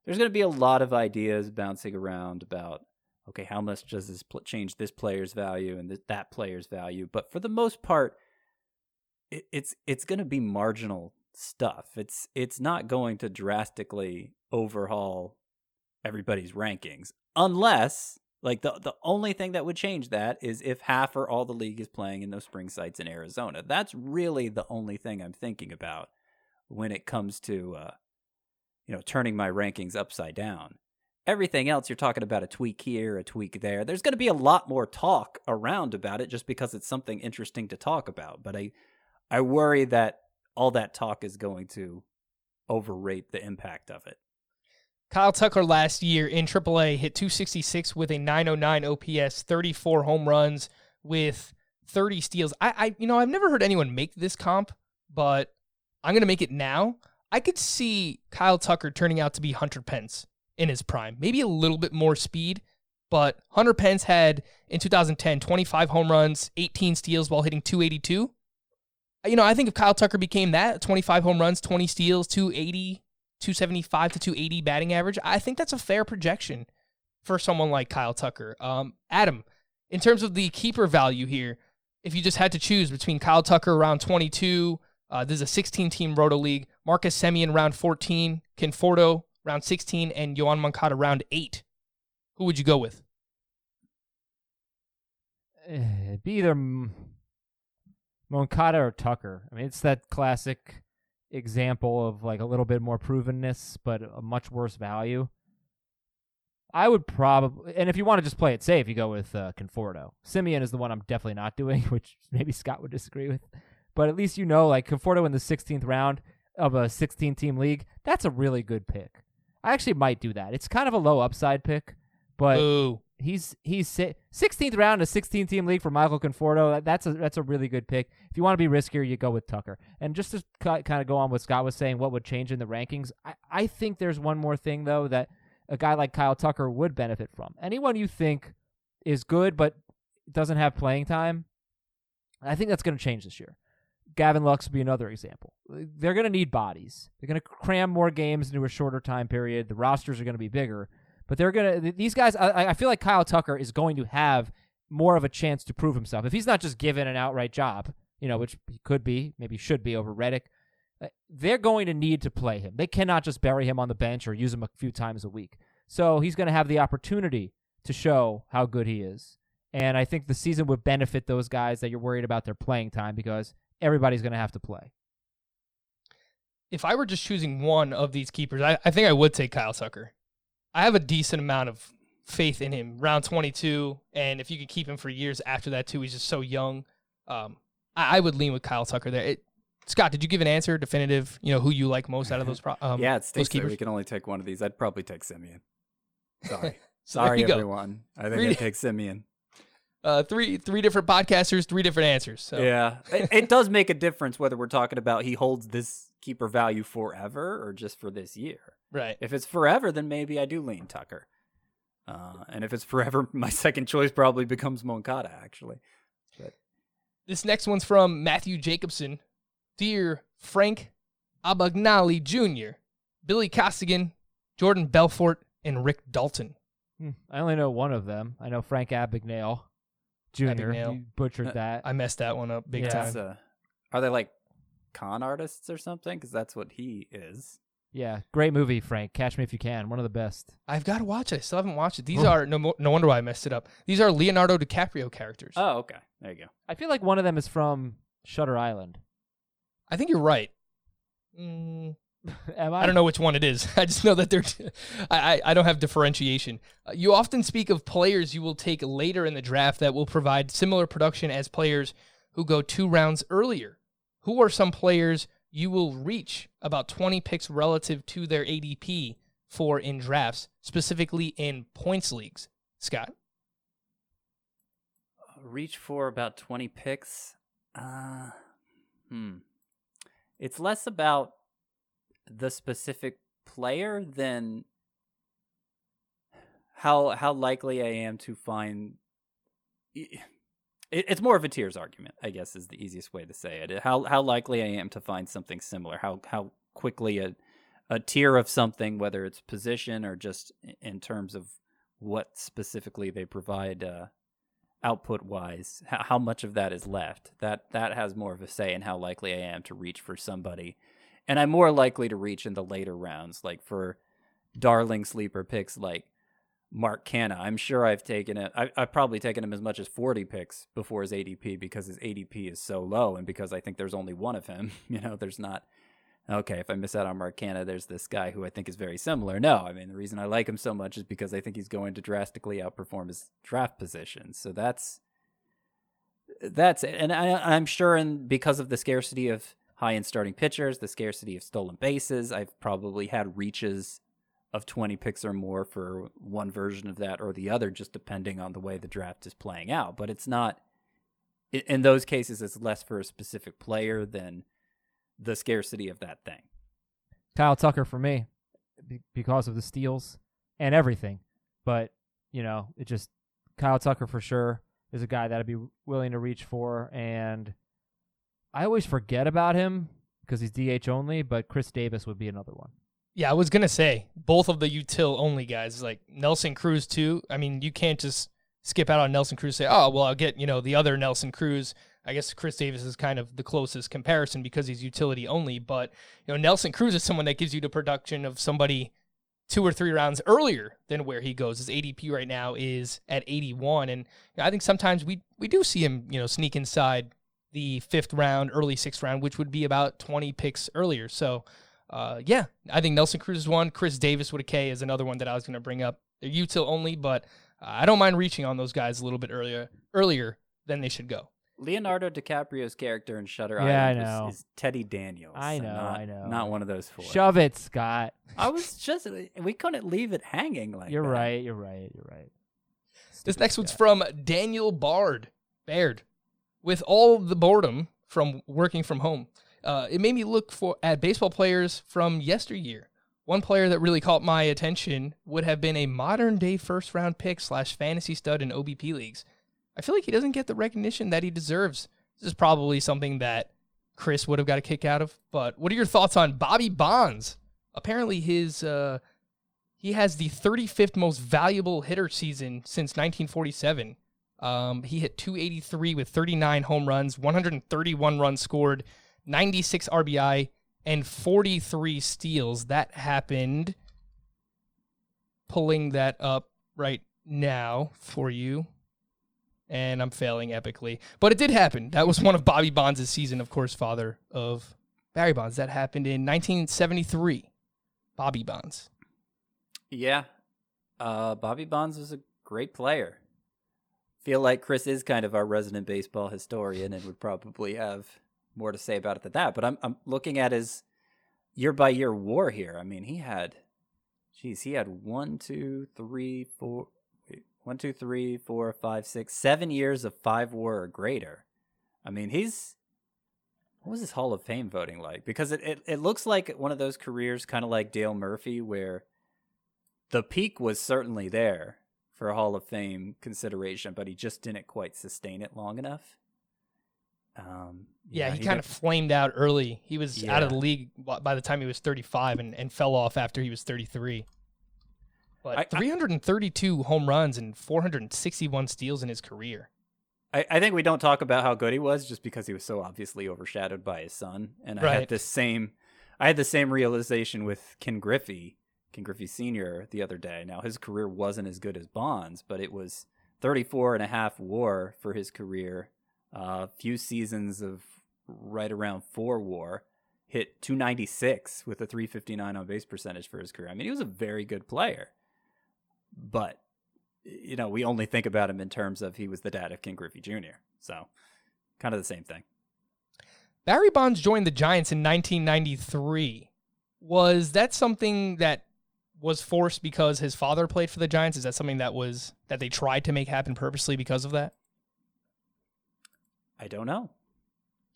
there's going to be a lot of ideas bouncing around about okay, how much does this pl- change this player's value and th- that player's value? But for the most part, it, it's it's going to be marginal stuff. It's it's not going to drastically overhaul everybody's rankings unless like the the only thing that would change that is if half or all the league is playing in those spring sites in Arizona. That's really the only thing I'm thinking about when it comes to uh, you know turning my rankings upside down. Everything else, you're talking about a tweak here, a tweak there. There's going to be a lot more talk around about it just because it's something interesting to talk about. But I, I worry that all that talk is going to overrate the impact of it. Kyle Tucker last year in AAA hit 266 with a 909 OPS, 34 home runs with 30 steals. I, I you know, I've never heard anyone make this comp, but I'm gonna make it now. I could see Kyle Tucker turning out to be Hunter Pence in his prime, maybe a little bit more speed, but Hunter Pence had in 2010 25 home runs, 18 steals while hitting 282. You know, I think if Kyle Tucker became that, 25 home runs, 20 steals, 280, 275 to 280 batting average, I think that's a fair projection for someone like Kyle Tucker. Um, Adam, in terms of the keeper value here, if you just had to choose between Kyle Tucker around 22, uh, this is a 16 team Roto League, Marcus Semien round 14, Conforto round 16, and Yoan Moncada round 8, who would you go with? Eh, It'd be either Moncada or Tucker. I mean, it's that classic example of like a little bit more provenness, but a much worse value. I would probably, and if you want to just play it safe, you go with uh, Conforto. Semien is the one I'm definitely not doing, which maybe Scott would disagree with. But at least you know, like Conforto in the 16th round of a 16 team league, that's a really good pick. I actually might do that. It's kind of a low upside pick, but Ooh. He's he's 16th round, a 16 team league for Michael Conforto. That's a that's a really good pick. If you want to be riskier, you go with Tucker. And just to kind of go on what Scott was saying, what would change in the rankings? I, I think there's one more thing though that a guy like Kyle Tucker would benefit from. Anyone you think is good but doesn't have playing time, I think that's going to change this year. Gavin Lux would be another example. They're going to need bodies. They're going to cram more games into a shorter time period. The rosters are going to be bigger, but they're to. These guys, I, I feel like Kyle Tucker is going to have more of a chance to prove himself if he's not just given an outright job, you know, which he could be, maybe should be over Reddick. uh, They're going to need to play him. They cannot just bury him on the bench or use him a few times a week. So he's going to have the opportunity to show how good he is. And I think the season would benefit those guys that you're worried about their playing time because everybody's going to have to play. If I were just choosing one of these keepers, I, I think I would take Kyle Tucker. I have a decent amount of faith in him, round 22. And if you could keep him for years after that, too, he's just so young. Um, I, I would lean with Kyle Tucker there. It, Scott, did you give an answer, definitive? You know who you like most out of those? Pro- um, yeah, it those that keepers. we can only take one of these. I'd probably take Semien. Sorry. So Sorry, you go. everyone. I think I'd take Semien. Uh, three three different podcasters, three different answers. So Yeah, it, it does make a difference whether we're talking about he holds this keeper value forever or just for this year. Right. If it's forever, then maybe I do lean Tucker. Uh, and if it's forever, my second choice probably becomes Moncada, actually. This next one's from Matthew Jacobson. Dear Frank Abagnale Jr., Billy Costigan, Jordan Belfort, and Rick Dalton. Hmm, I only know one of them. I know Frank Abagnale Jr. Abagnale. You butchered Uh, that. I messed that one up big Yeah. time. Uh, are they like con artists or something? Because that's what he is. Yeah, great movie, Frank. Catch Me If You Can. One of the best. I've got to watch it. I still haven't watched it. These Oh. are no mo- no wonder why I messed it up. These are Leonardo DiCaprio characters. Oh, okay. There you go. I feel like one of them is from Shutter Island. I think you're right. Mm, Am I? I don't know which one it is. I just know that they're. I, I I don't have differentiation. Uh, you often speak of players you will take later in the draft that will provide similar production as players who go two rounds earlier. Who are some players you will reach about 20 picks relative to their ADP for in drafts, specifically in points leagues? Scott. reach for about 20 picks. Uh, hmm. It's less about the specific player than how how likely I am to find. It, it's more of a tiers argument, I guess, is the easiest way to say it. How how likely I am to find something similar. How how quickly a a tier of something, whether it's position or just in terms of what specifically they provide. Uh, output wise how, how much of that is left that that has more of a say in how likely i am to reach for somebody and i'm more likely to reach in the later rounds like for darling sleeper picks like mark canha i'm sure i've taken it I, i've probably taken him as much as 40 picks before his adp because his adp is so low and because i think there's only one of him you know there's not okay, if I miss out on Mark Canha, there's this guy who I think is very similar. No, I mean, the reason I like him so much is because I think he's going to drastically outperform his draft position. So that's that's it. And I, I'm sure, and because of the scarcity of high end starting pitchers, the scarcity of stolen bases, I've probably had reaches of 20 picks or more for one version of that or the other, just depending on the way the draft is playing out. But it's not, in- those cases, it's less for a specific player than the scarcity of that thing. Kyle Tucker for me because of the steals and everything. But, you know, it just Kyle Tucker for sure is a guy that I'd be willing to reach for and I always forget about him because he's DH only, but Khris Davis would be another one. Yeah, I was gonna say both of the util only guys, like Nelson Cruz too. I mean, you can't just skip out on Nelson Cruz. Say, oh well, I'll get you know the other Nelson Cruz. I guess Khris Davis is kind of the closest comparison because he's utility only. But you know, Nelson Cruz is someone that gives you the production of somebody two or three rounds earlier than where he goes. His ADP right now is at 81, and I think sometimes we we do see him you know sneak inside the fifth round, early sixth round, which would be about 20 picks earlier. So uh, yeah, I think Nelson Cruz is one. Khris Davis with a K is another one that I was going to bring up. They're util only, but uh, I don't mind reaching on those guys a little bit earlier earlier than they should go. Leonardo DiCaprio's character in Shutter Yeah, I Island know. is, is Teddy Daniels. I know, not, I know. Not one of those four. Shove it, Scott. I was just we couldn't leave it hanging like You're that. right. You're right. You're right. This Stupid next one's from Daniel Bard. Baird. With all the boredom from working from home, uh, it made me look for at baseball players from yesteryear. One player that really caught my attention would have been a modern day first round pick slash fantasy stud in OBP leagues. I feel like he doesn't get the recognition that he deserves. This is probably something that Chris would have got a kick out of. But what are your thoughts on Bobby Bonds? Apparently, his uh, he has the 35th most valuable hitter season since 1947. Um, he hit 283 with 39 home runs, 131 runs scored, 96 RBI, and 43 steals. That happened. Pulling that up right now for you. And I'm failing epically. But it did happen. That was one of Bobby Bonds' season, of course, father of Barry Bonds. That happened in 1973. Bobby Bonds. Yeah. Uh, Bobby Bonds was a great player. Feel like Chris is kind of our resident baseball historian and would probably have more to say about it than that. But I'm I'm looking at his year by year war here. I mean, he had geez, he had one, two, three, four wait, one, two, three, four, five, six, seven years of five war or greater. I mean, he's What was his Hall of Fame voting like? Because it, it, it looks like one of those careers, kind of like Dale Murphy, where the peak was certainly there for Hall of Fame consideration, but he just didn't quite sustain it long enough. Um, Yeah, he, he kind of flamed out early. He was out of the league by the time he was 35 and, and fell off after he was 33. But I- I- 332 home runs and 461 steals in his career. I, I think we don't talk about how good he was just because he was so obviously overshadowed by his son. And I had this same I had the same realization with Ken Griffey, Ken Griffey Sr. the other day. Now his career wasn't as good as Bonds, but it was 34 and a half war for his career. A few seasons of right around 4 war. Hit 296 with a 359 on base percentage for his career. I mean, he was a very good player. But you know, we only think about him in terms of he was the dad of Ken Griffey Jr. So, kind of the same thing. Barry Bonds joined the Giants in 1993. Was that something that was forced because his father played for the Giants? Is that something that was that they tried to make happen purposely because of that? I don't know.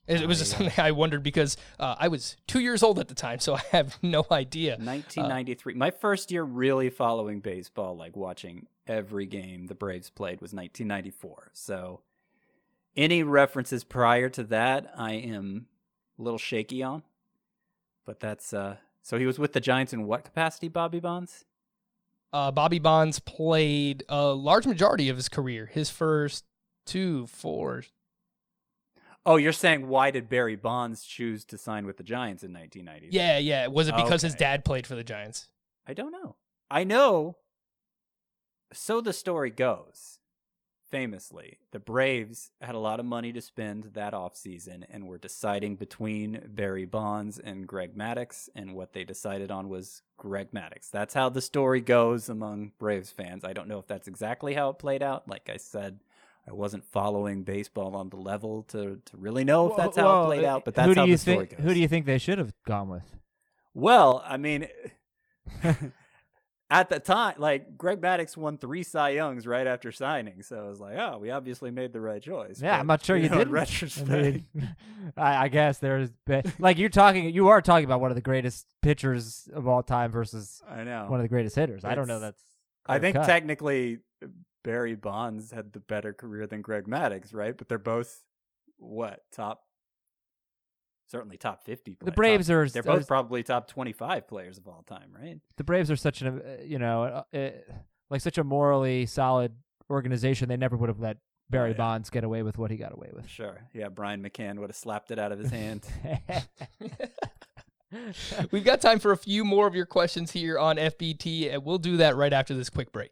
It, was just uh, something I wondered because uh, I was two years old at the time, so I have no idea. 1993. My first year really following baseball, like watching every game the Braves played, was 1994. So, any references prior to that, I am a little shaky on. But that's uh. So he was with the Giants in what capacity, Bobby Bonds? Uh, Bobby Bonds played a large majority of his career. His first two, four. Oh, you're saying why did Barry Bonds choose to sign with the Giants in 1990? Yeah, yeah. Was it because his dad played for the Giants? I don't know. I know. So the story goes, famously, the Braves had a lot of money to spend that offseason and were deciding between Barry Bonds and Greg Maddux, and what they decided on was Greg Maddux. That's how the story goes among Braves fans. I don't know if that's exactly how it played out. Like I said, I wasn't following baseball on the level to, to really know if that's how Well, it played uh, out, but that's who do how you the story think? goes. Who do you think they should have gone with? Well, I mean, at the time, like Greg Maddux won three Cy Youngs right after signing, so I was like, oh, we obviously made the right choice. Yeah, But, I'm not sure you, know, did. Retrospect, I, mean, I, I guess there's like you're talking. You are talking about one of the greatest pitchers of all time versus I know. one of the greatest hitters. I don't know. That's I think clear-cut. technically Barry Bonds had the better career than Greg Maddux, right? But they're both what top? Certainly top fifty. The Braves top- are- They're are- both probably top twenty-five players of all time, right? the Braves are such an uh, you know uh, uh, like such a morally solid organization. They never would have let Barry Oh, yeah. Bonds get away with what he got away with. Sure. Yeah, Brian McCann would have slapped it out of his hand. We've got time for a few more of your questions here on FBT, and we'll do that right after this quick break.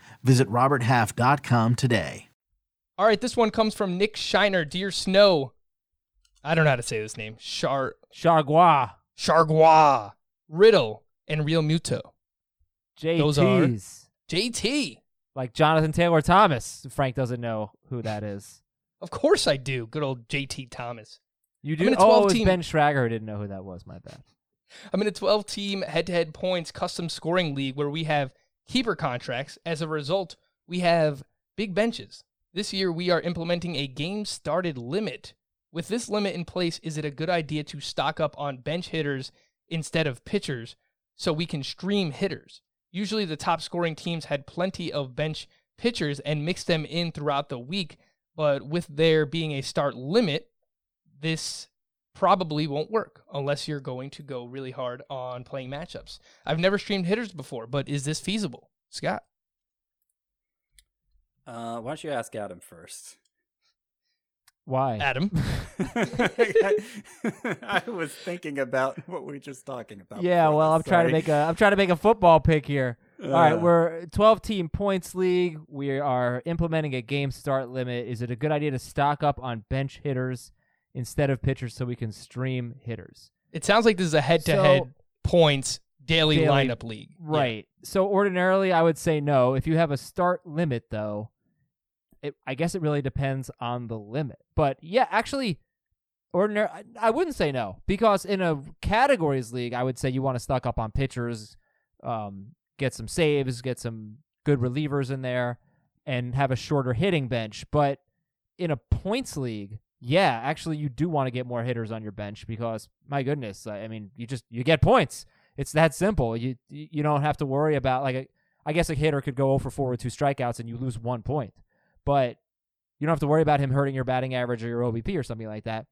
Visit RobertHalf.com today. All right, this one comes from Nick Shiner. Dear Snow, I don't know how to say this name. Char Chargois, Chargois, Riddle, and Realmuto. Those are- JT. like Jonathan Taylor Thomas. Frank doesn't know who that is. Of course I do. Good old JT Thomas. You I'm do? in a Oh, 12 it team. Ben Schrager who didn't know who that was. My bad. I'm in a 12 team head to head points custom scoring league where we have keeper contracts. As a result, we have big benches. This year, we are implementing a game started limit. With this limit in place, is it a good idea to stock up on bench hitters instead of pitchers so we can stream hitters? Usually, the top scoring teams had plenty of bench pitchers and mixed them in throughout the week, but with there being a start limit, this probably won't work unless you're going to go really hard on playing matchups. I've never streamed hitters before, but is this feasible? Scott. Uh, why don't you ask Adam first? Why? Adam. I was thinking about what we were just talking about. Yeah, before well, I'm this, trying to make a I'm trying to make a football pick here. All right, Uh. we're 12 team points league. We are implementing a game start limit. Is it a good idea to stock up on bench hitters instead of pitchers so we can stream hitters? It sounds like this is a head-to-head points daily, Daily- lineup league. Yeah. Right. So ordinarily, I would say no. If you have a start limit, though, it, I guess it really depends on the limit. But yeah, actually, ordinary. I, I wouldn't say no because in a categories league, I would say you want to stock up on pitchers, um, get some saves, get some good relievers in there, and have a shorter hitting bench. But in a points league, yeah, actually, you do want to get more hitters on your bench because my goodness, I mean, you just you get points. It's that simple. You you don't have to worry about like a, I guess a hitter could go 0 for 4 with two strikeouts and you lose one point, but you don't have to worry about him hurting your batting average or your OBP or something like that.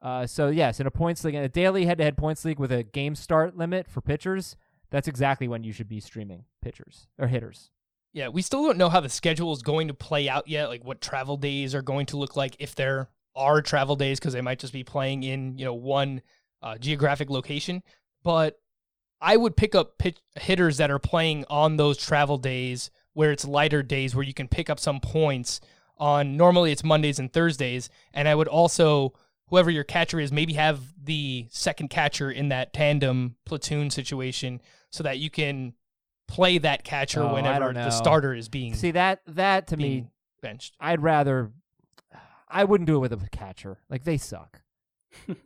Uh, so yes, in a points league, in a daily head-to-head points league with a game start limit for pitchers, that's exactly when you should be streaming pitchers or hitters. Yeah, we still don't know how the schedule is going to play out yet, like what travel days are going to look like if there are travel days because they might just be playing in, you know, one uh, geographic location, but I would pick up pitch- hitters that are playing on those travel days where it's lighter days where you can pick up some points on normally it's Mondays and Thursdays and I would also whoever your catcher is maybe have the second catcher in that tandem platoon situation so that you can play that catcher Oh, whenever the starter is being See that that to me, benched. I'd rather. I wouldn't do it with a catcher. Like they suck.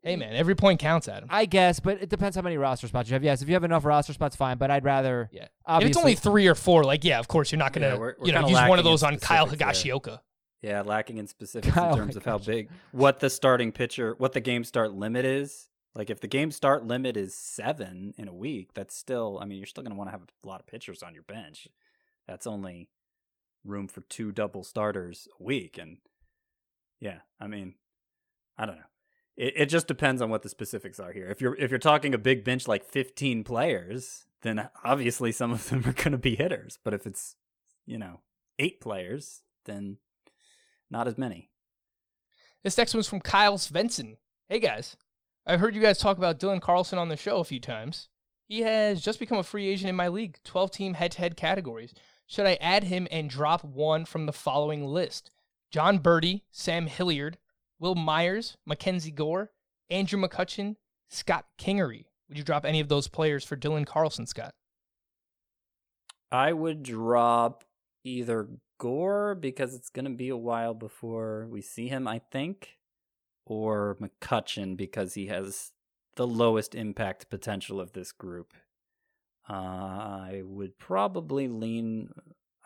Hey man, every point counts, Adam. I guess, but it depends how many roster spots you have. Yes, if you have enough roster spots, fine. But I'd rather. Yeah. If Obviously, it's only three or four, like yeah, of course you're not gonna Yeah, we're- we're you know use one of those on Kyle specifics there. Higashioka. Yeah, lacking in specifics Kyle in terms of how big what the starting pitcher, what the game start limit is. Like if the game start limit is seven in a week, that's still. I mean, you're still going to want to have a lot of pitchers on your bench. That's only room for two double starters a week, and yeah, I mean, I don't know. It, it just depends on what the specifics are here. If you're if you're talking a big bench like 15 players, then obviously some of them are going to be hitters. But if it's you know eight players, then not as many. This next one's from Kyle Svensson. Hey guys, I've heard you guys talk about Dylan Carlson on the show a few times. He has just become a free agent in my league, 12 team head to head categories. Should I add him and drop one from the following list? Jon Berti, Sam Hilliard, Wil Myers, Mackenzie Gore, Andrew McCutchen, Scott Kingery. Would you drop any of those players for Dylan Carlson, Scott? I would drop either Gore because it's going to be a while before we see him, I think, or McCutchen because he has the lowest impact potential of this group. Uh, I would probably lean.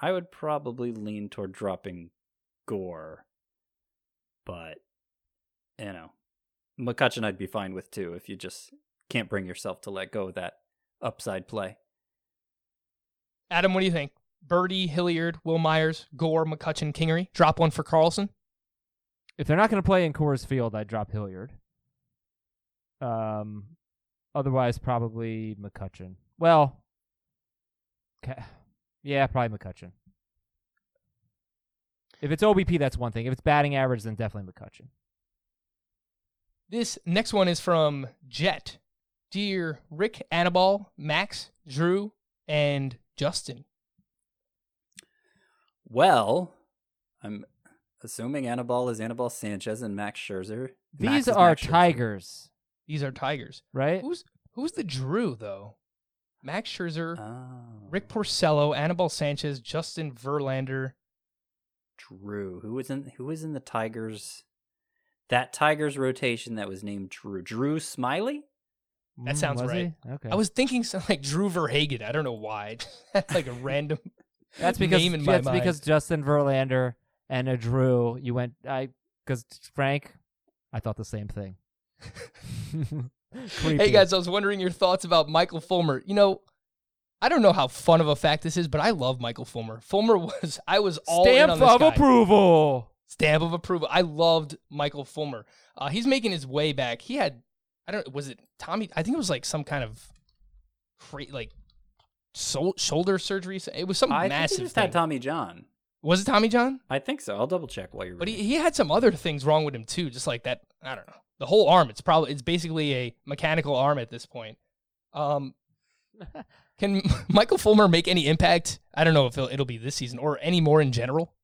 I would probably lean toward dropping Gore, but you know, McCutchen I'd be fine with too if you just can't bring yourself to let go of that upside play. Adam, what do you think? Berti, Hilliard, Wil Myers, Gore, McCutchen, Kingery. Drop one for Carlson. if they're not going to play in Coors Field, I'd drop Hilliard. Um, otherwise, probably McCutchen. Well, ca- yeah, probably McCutchen. If it's OBP, that's one thing. If it's batting average, then definitely McCutchen. This next one is from Jet. Dear Rick, Anibal, Max, Drew, and Justin. Well, I'm assuming Anibal is Anibal Sanchez and Max Scherzer. Max These is are Max Scherzer. Tigers, These are Tigers. right? Who's who's the Drew though? Max Scherzer, Oh, Rick Porcello, Anibal Sanchez, Justin Verlander. Drew. Who was in who was in the Tigers? That Tigers rotation that was named Drew. Drew Smyly? That Mm, sounds was right. he? Okay. I was thinking something like Drew Verhagen. I don't know why. That's like a random That's because name in my that's mind. because Justin Verlander and a Drew. You went I because Frank. I thought the same thing. Hey guys, I was wondering your thoughts about Michael Fulmer. You know, I don't know how fun of a fact this is, but I love Michael Fulmer. Fulmer was I was all in Stamp on this of guy. approval. Stamp of approval. I loved Michael Fulmer. Uh, he's making his way back. He had I don't was it Tommy? I think it was like some kind of cra- like sol- shoulder surgery. It was some I massive think he just thing. had Tommy John. was it Tommy John? I think so. I'll double check while you're But he, he had some other things wrong with him too, just like that. I don't know. The whole arm. It's probably it's basically a mechanical arm at this point. Um, can Michael Fulmer make any impact? I don't know if it'll, it'll be this season or any more in general.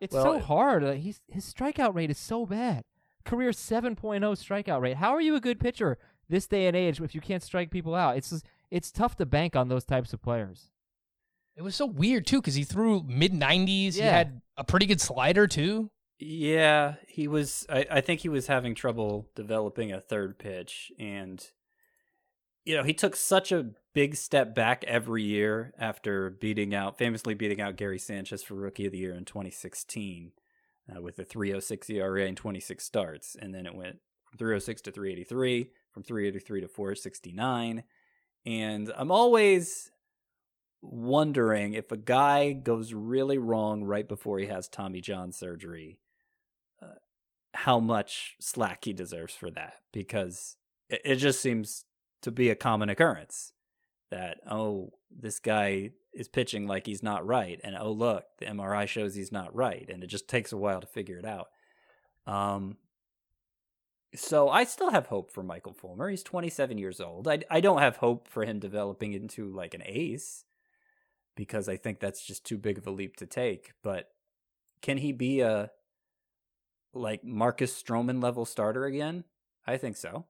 It's Well, so it- hard. Like, he's his strikeout rate is so bad. career 7.0 strikeout rate. How are you a good pitcher this day and age if you can't strike people out? It's just, it's tough to bank on those types of players. It was so weird too because he threw mid 90s. He had a pretty good slider too. Yeah, he was. I, I think he was having trouble developing a third pitch, and you know he took such a big step back every year after beating out, famously beating out Gary Sanchez for Rookie of the Year in 2016 uh, with a 3.06 ERA and 26 starts, and then it went from 306 to 383, from 383 to 469, and I'm always wondering if a guy goes really wrong right before he has Tommy John surgery, uh, how much slack he deserves for that because it, it just seems to be a common occurrence that oh this guy is pitching like he's not right and oh look the MRI shows he's not right and it just takes a while to figure it out. Um so I still have hope for Michael Fulmer. He's 27 years old. I I don't have hope for him developing into like an ace because I think that's just too big of a leap to take. But can he be a like Marcus Stroman level starter again? I think so.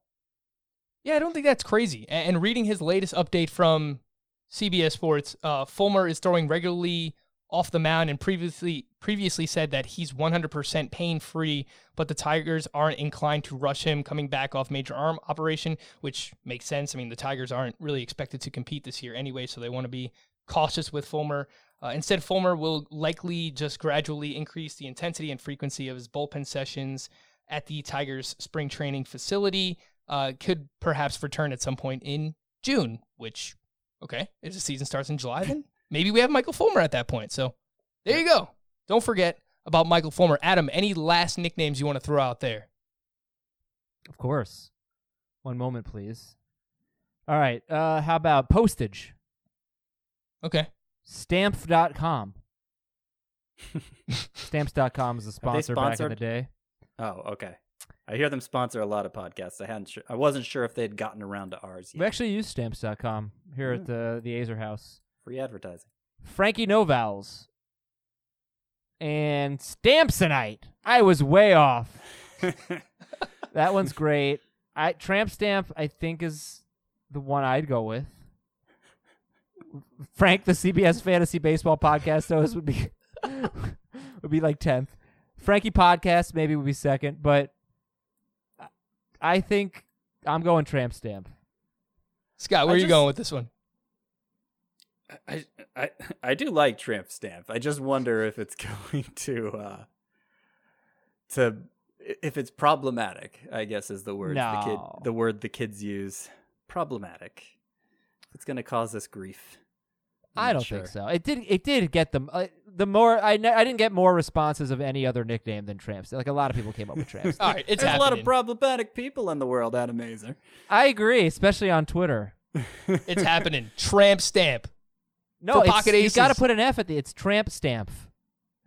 Yeah, I don't think that's crazy. And reading his latest update from CBS Sports, uh, Fulmer is throwing regularly off the mound and previously previously said that he's 100% pain free, but the Tigers aren't inclined to rush him coming back off major arm operation, which makes sense. I mean, the Tigers aren't really expected to compete this year anyway, so they want to be cautious with Fulmer. Uh, instead, Fulmer will likely just gradually increase the intensity and frequency of his bullpen sessions at the Tigers' spring training facility. Uh, could perhaps return at some point in June, which, okay, if the season starts in July, then maybe we have Michael Fulmer at that point. So there you go. Don't forget about Michael Fulmer. Adam, any last nicknames you want to throw out there? Of course. One moment, please. All right. Uh, how about postage? Okay. Stamp.com. Stamps.com is a sponsor back in the day. Oh, okay. I hear them sponsor a lot of podcasts. I hadn't. Sure, I wasn't sure if they'd gotten around to ours Yet. We actually use Stamps.com here at hmm. the, the Aizer House. Free advertising. Frankie Novals. And Stampsonite. I was way off. That one's great. I Tramp Stamp, I think, is the one I'd go with. Frank, the CBS Fantasy Baseball podcast host, would be would be like tenth. Frankie podcast maybe would be second, but I think I'm going Tramp Stamp. Scott, where I are you just- going with this one? I, I I do like Tramp Stamp. I just wonder if it's going to uh to if it's problematic. I guess is the word the kid the word the kids use. Problematic. It's going to cause us grief. I'm I don't sure. think so. It did. It did get them. Uh, the more I, I didn't get more responses of any other nickname than Tramp. Stamp. Like a lot of people came up with Tramp. Stamp. All right, it's There's a lot of problematic people in the world, Adam Aizer. I agree, especially on Twitter. it's happening. Tramp stamp. No, For it's, you got to put an F at the. It's Tramp Stamp.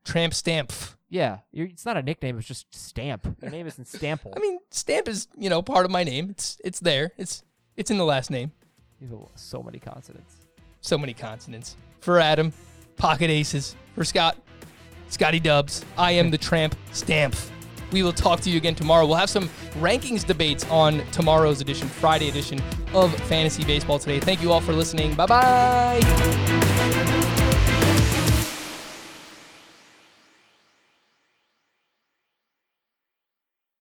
Tramp stamp. Yeah, you're, it's not a nickname. It's just Stamp. Your name isn't Stampfl. I mean, stamp is you know part of my name. It's it's there. It's it's in the last name. You have so many consonants. So many consonants. For Adam, pocket aces. For Scott, Scotty Dubs. I am the tramp stamp. We will talk to you again tomorrow. We'll have some rankings debates on tomorrow's edition, Friday edition of Fantasy Baseball Today. Thank you all for listening. Bye bye.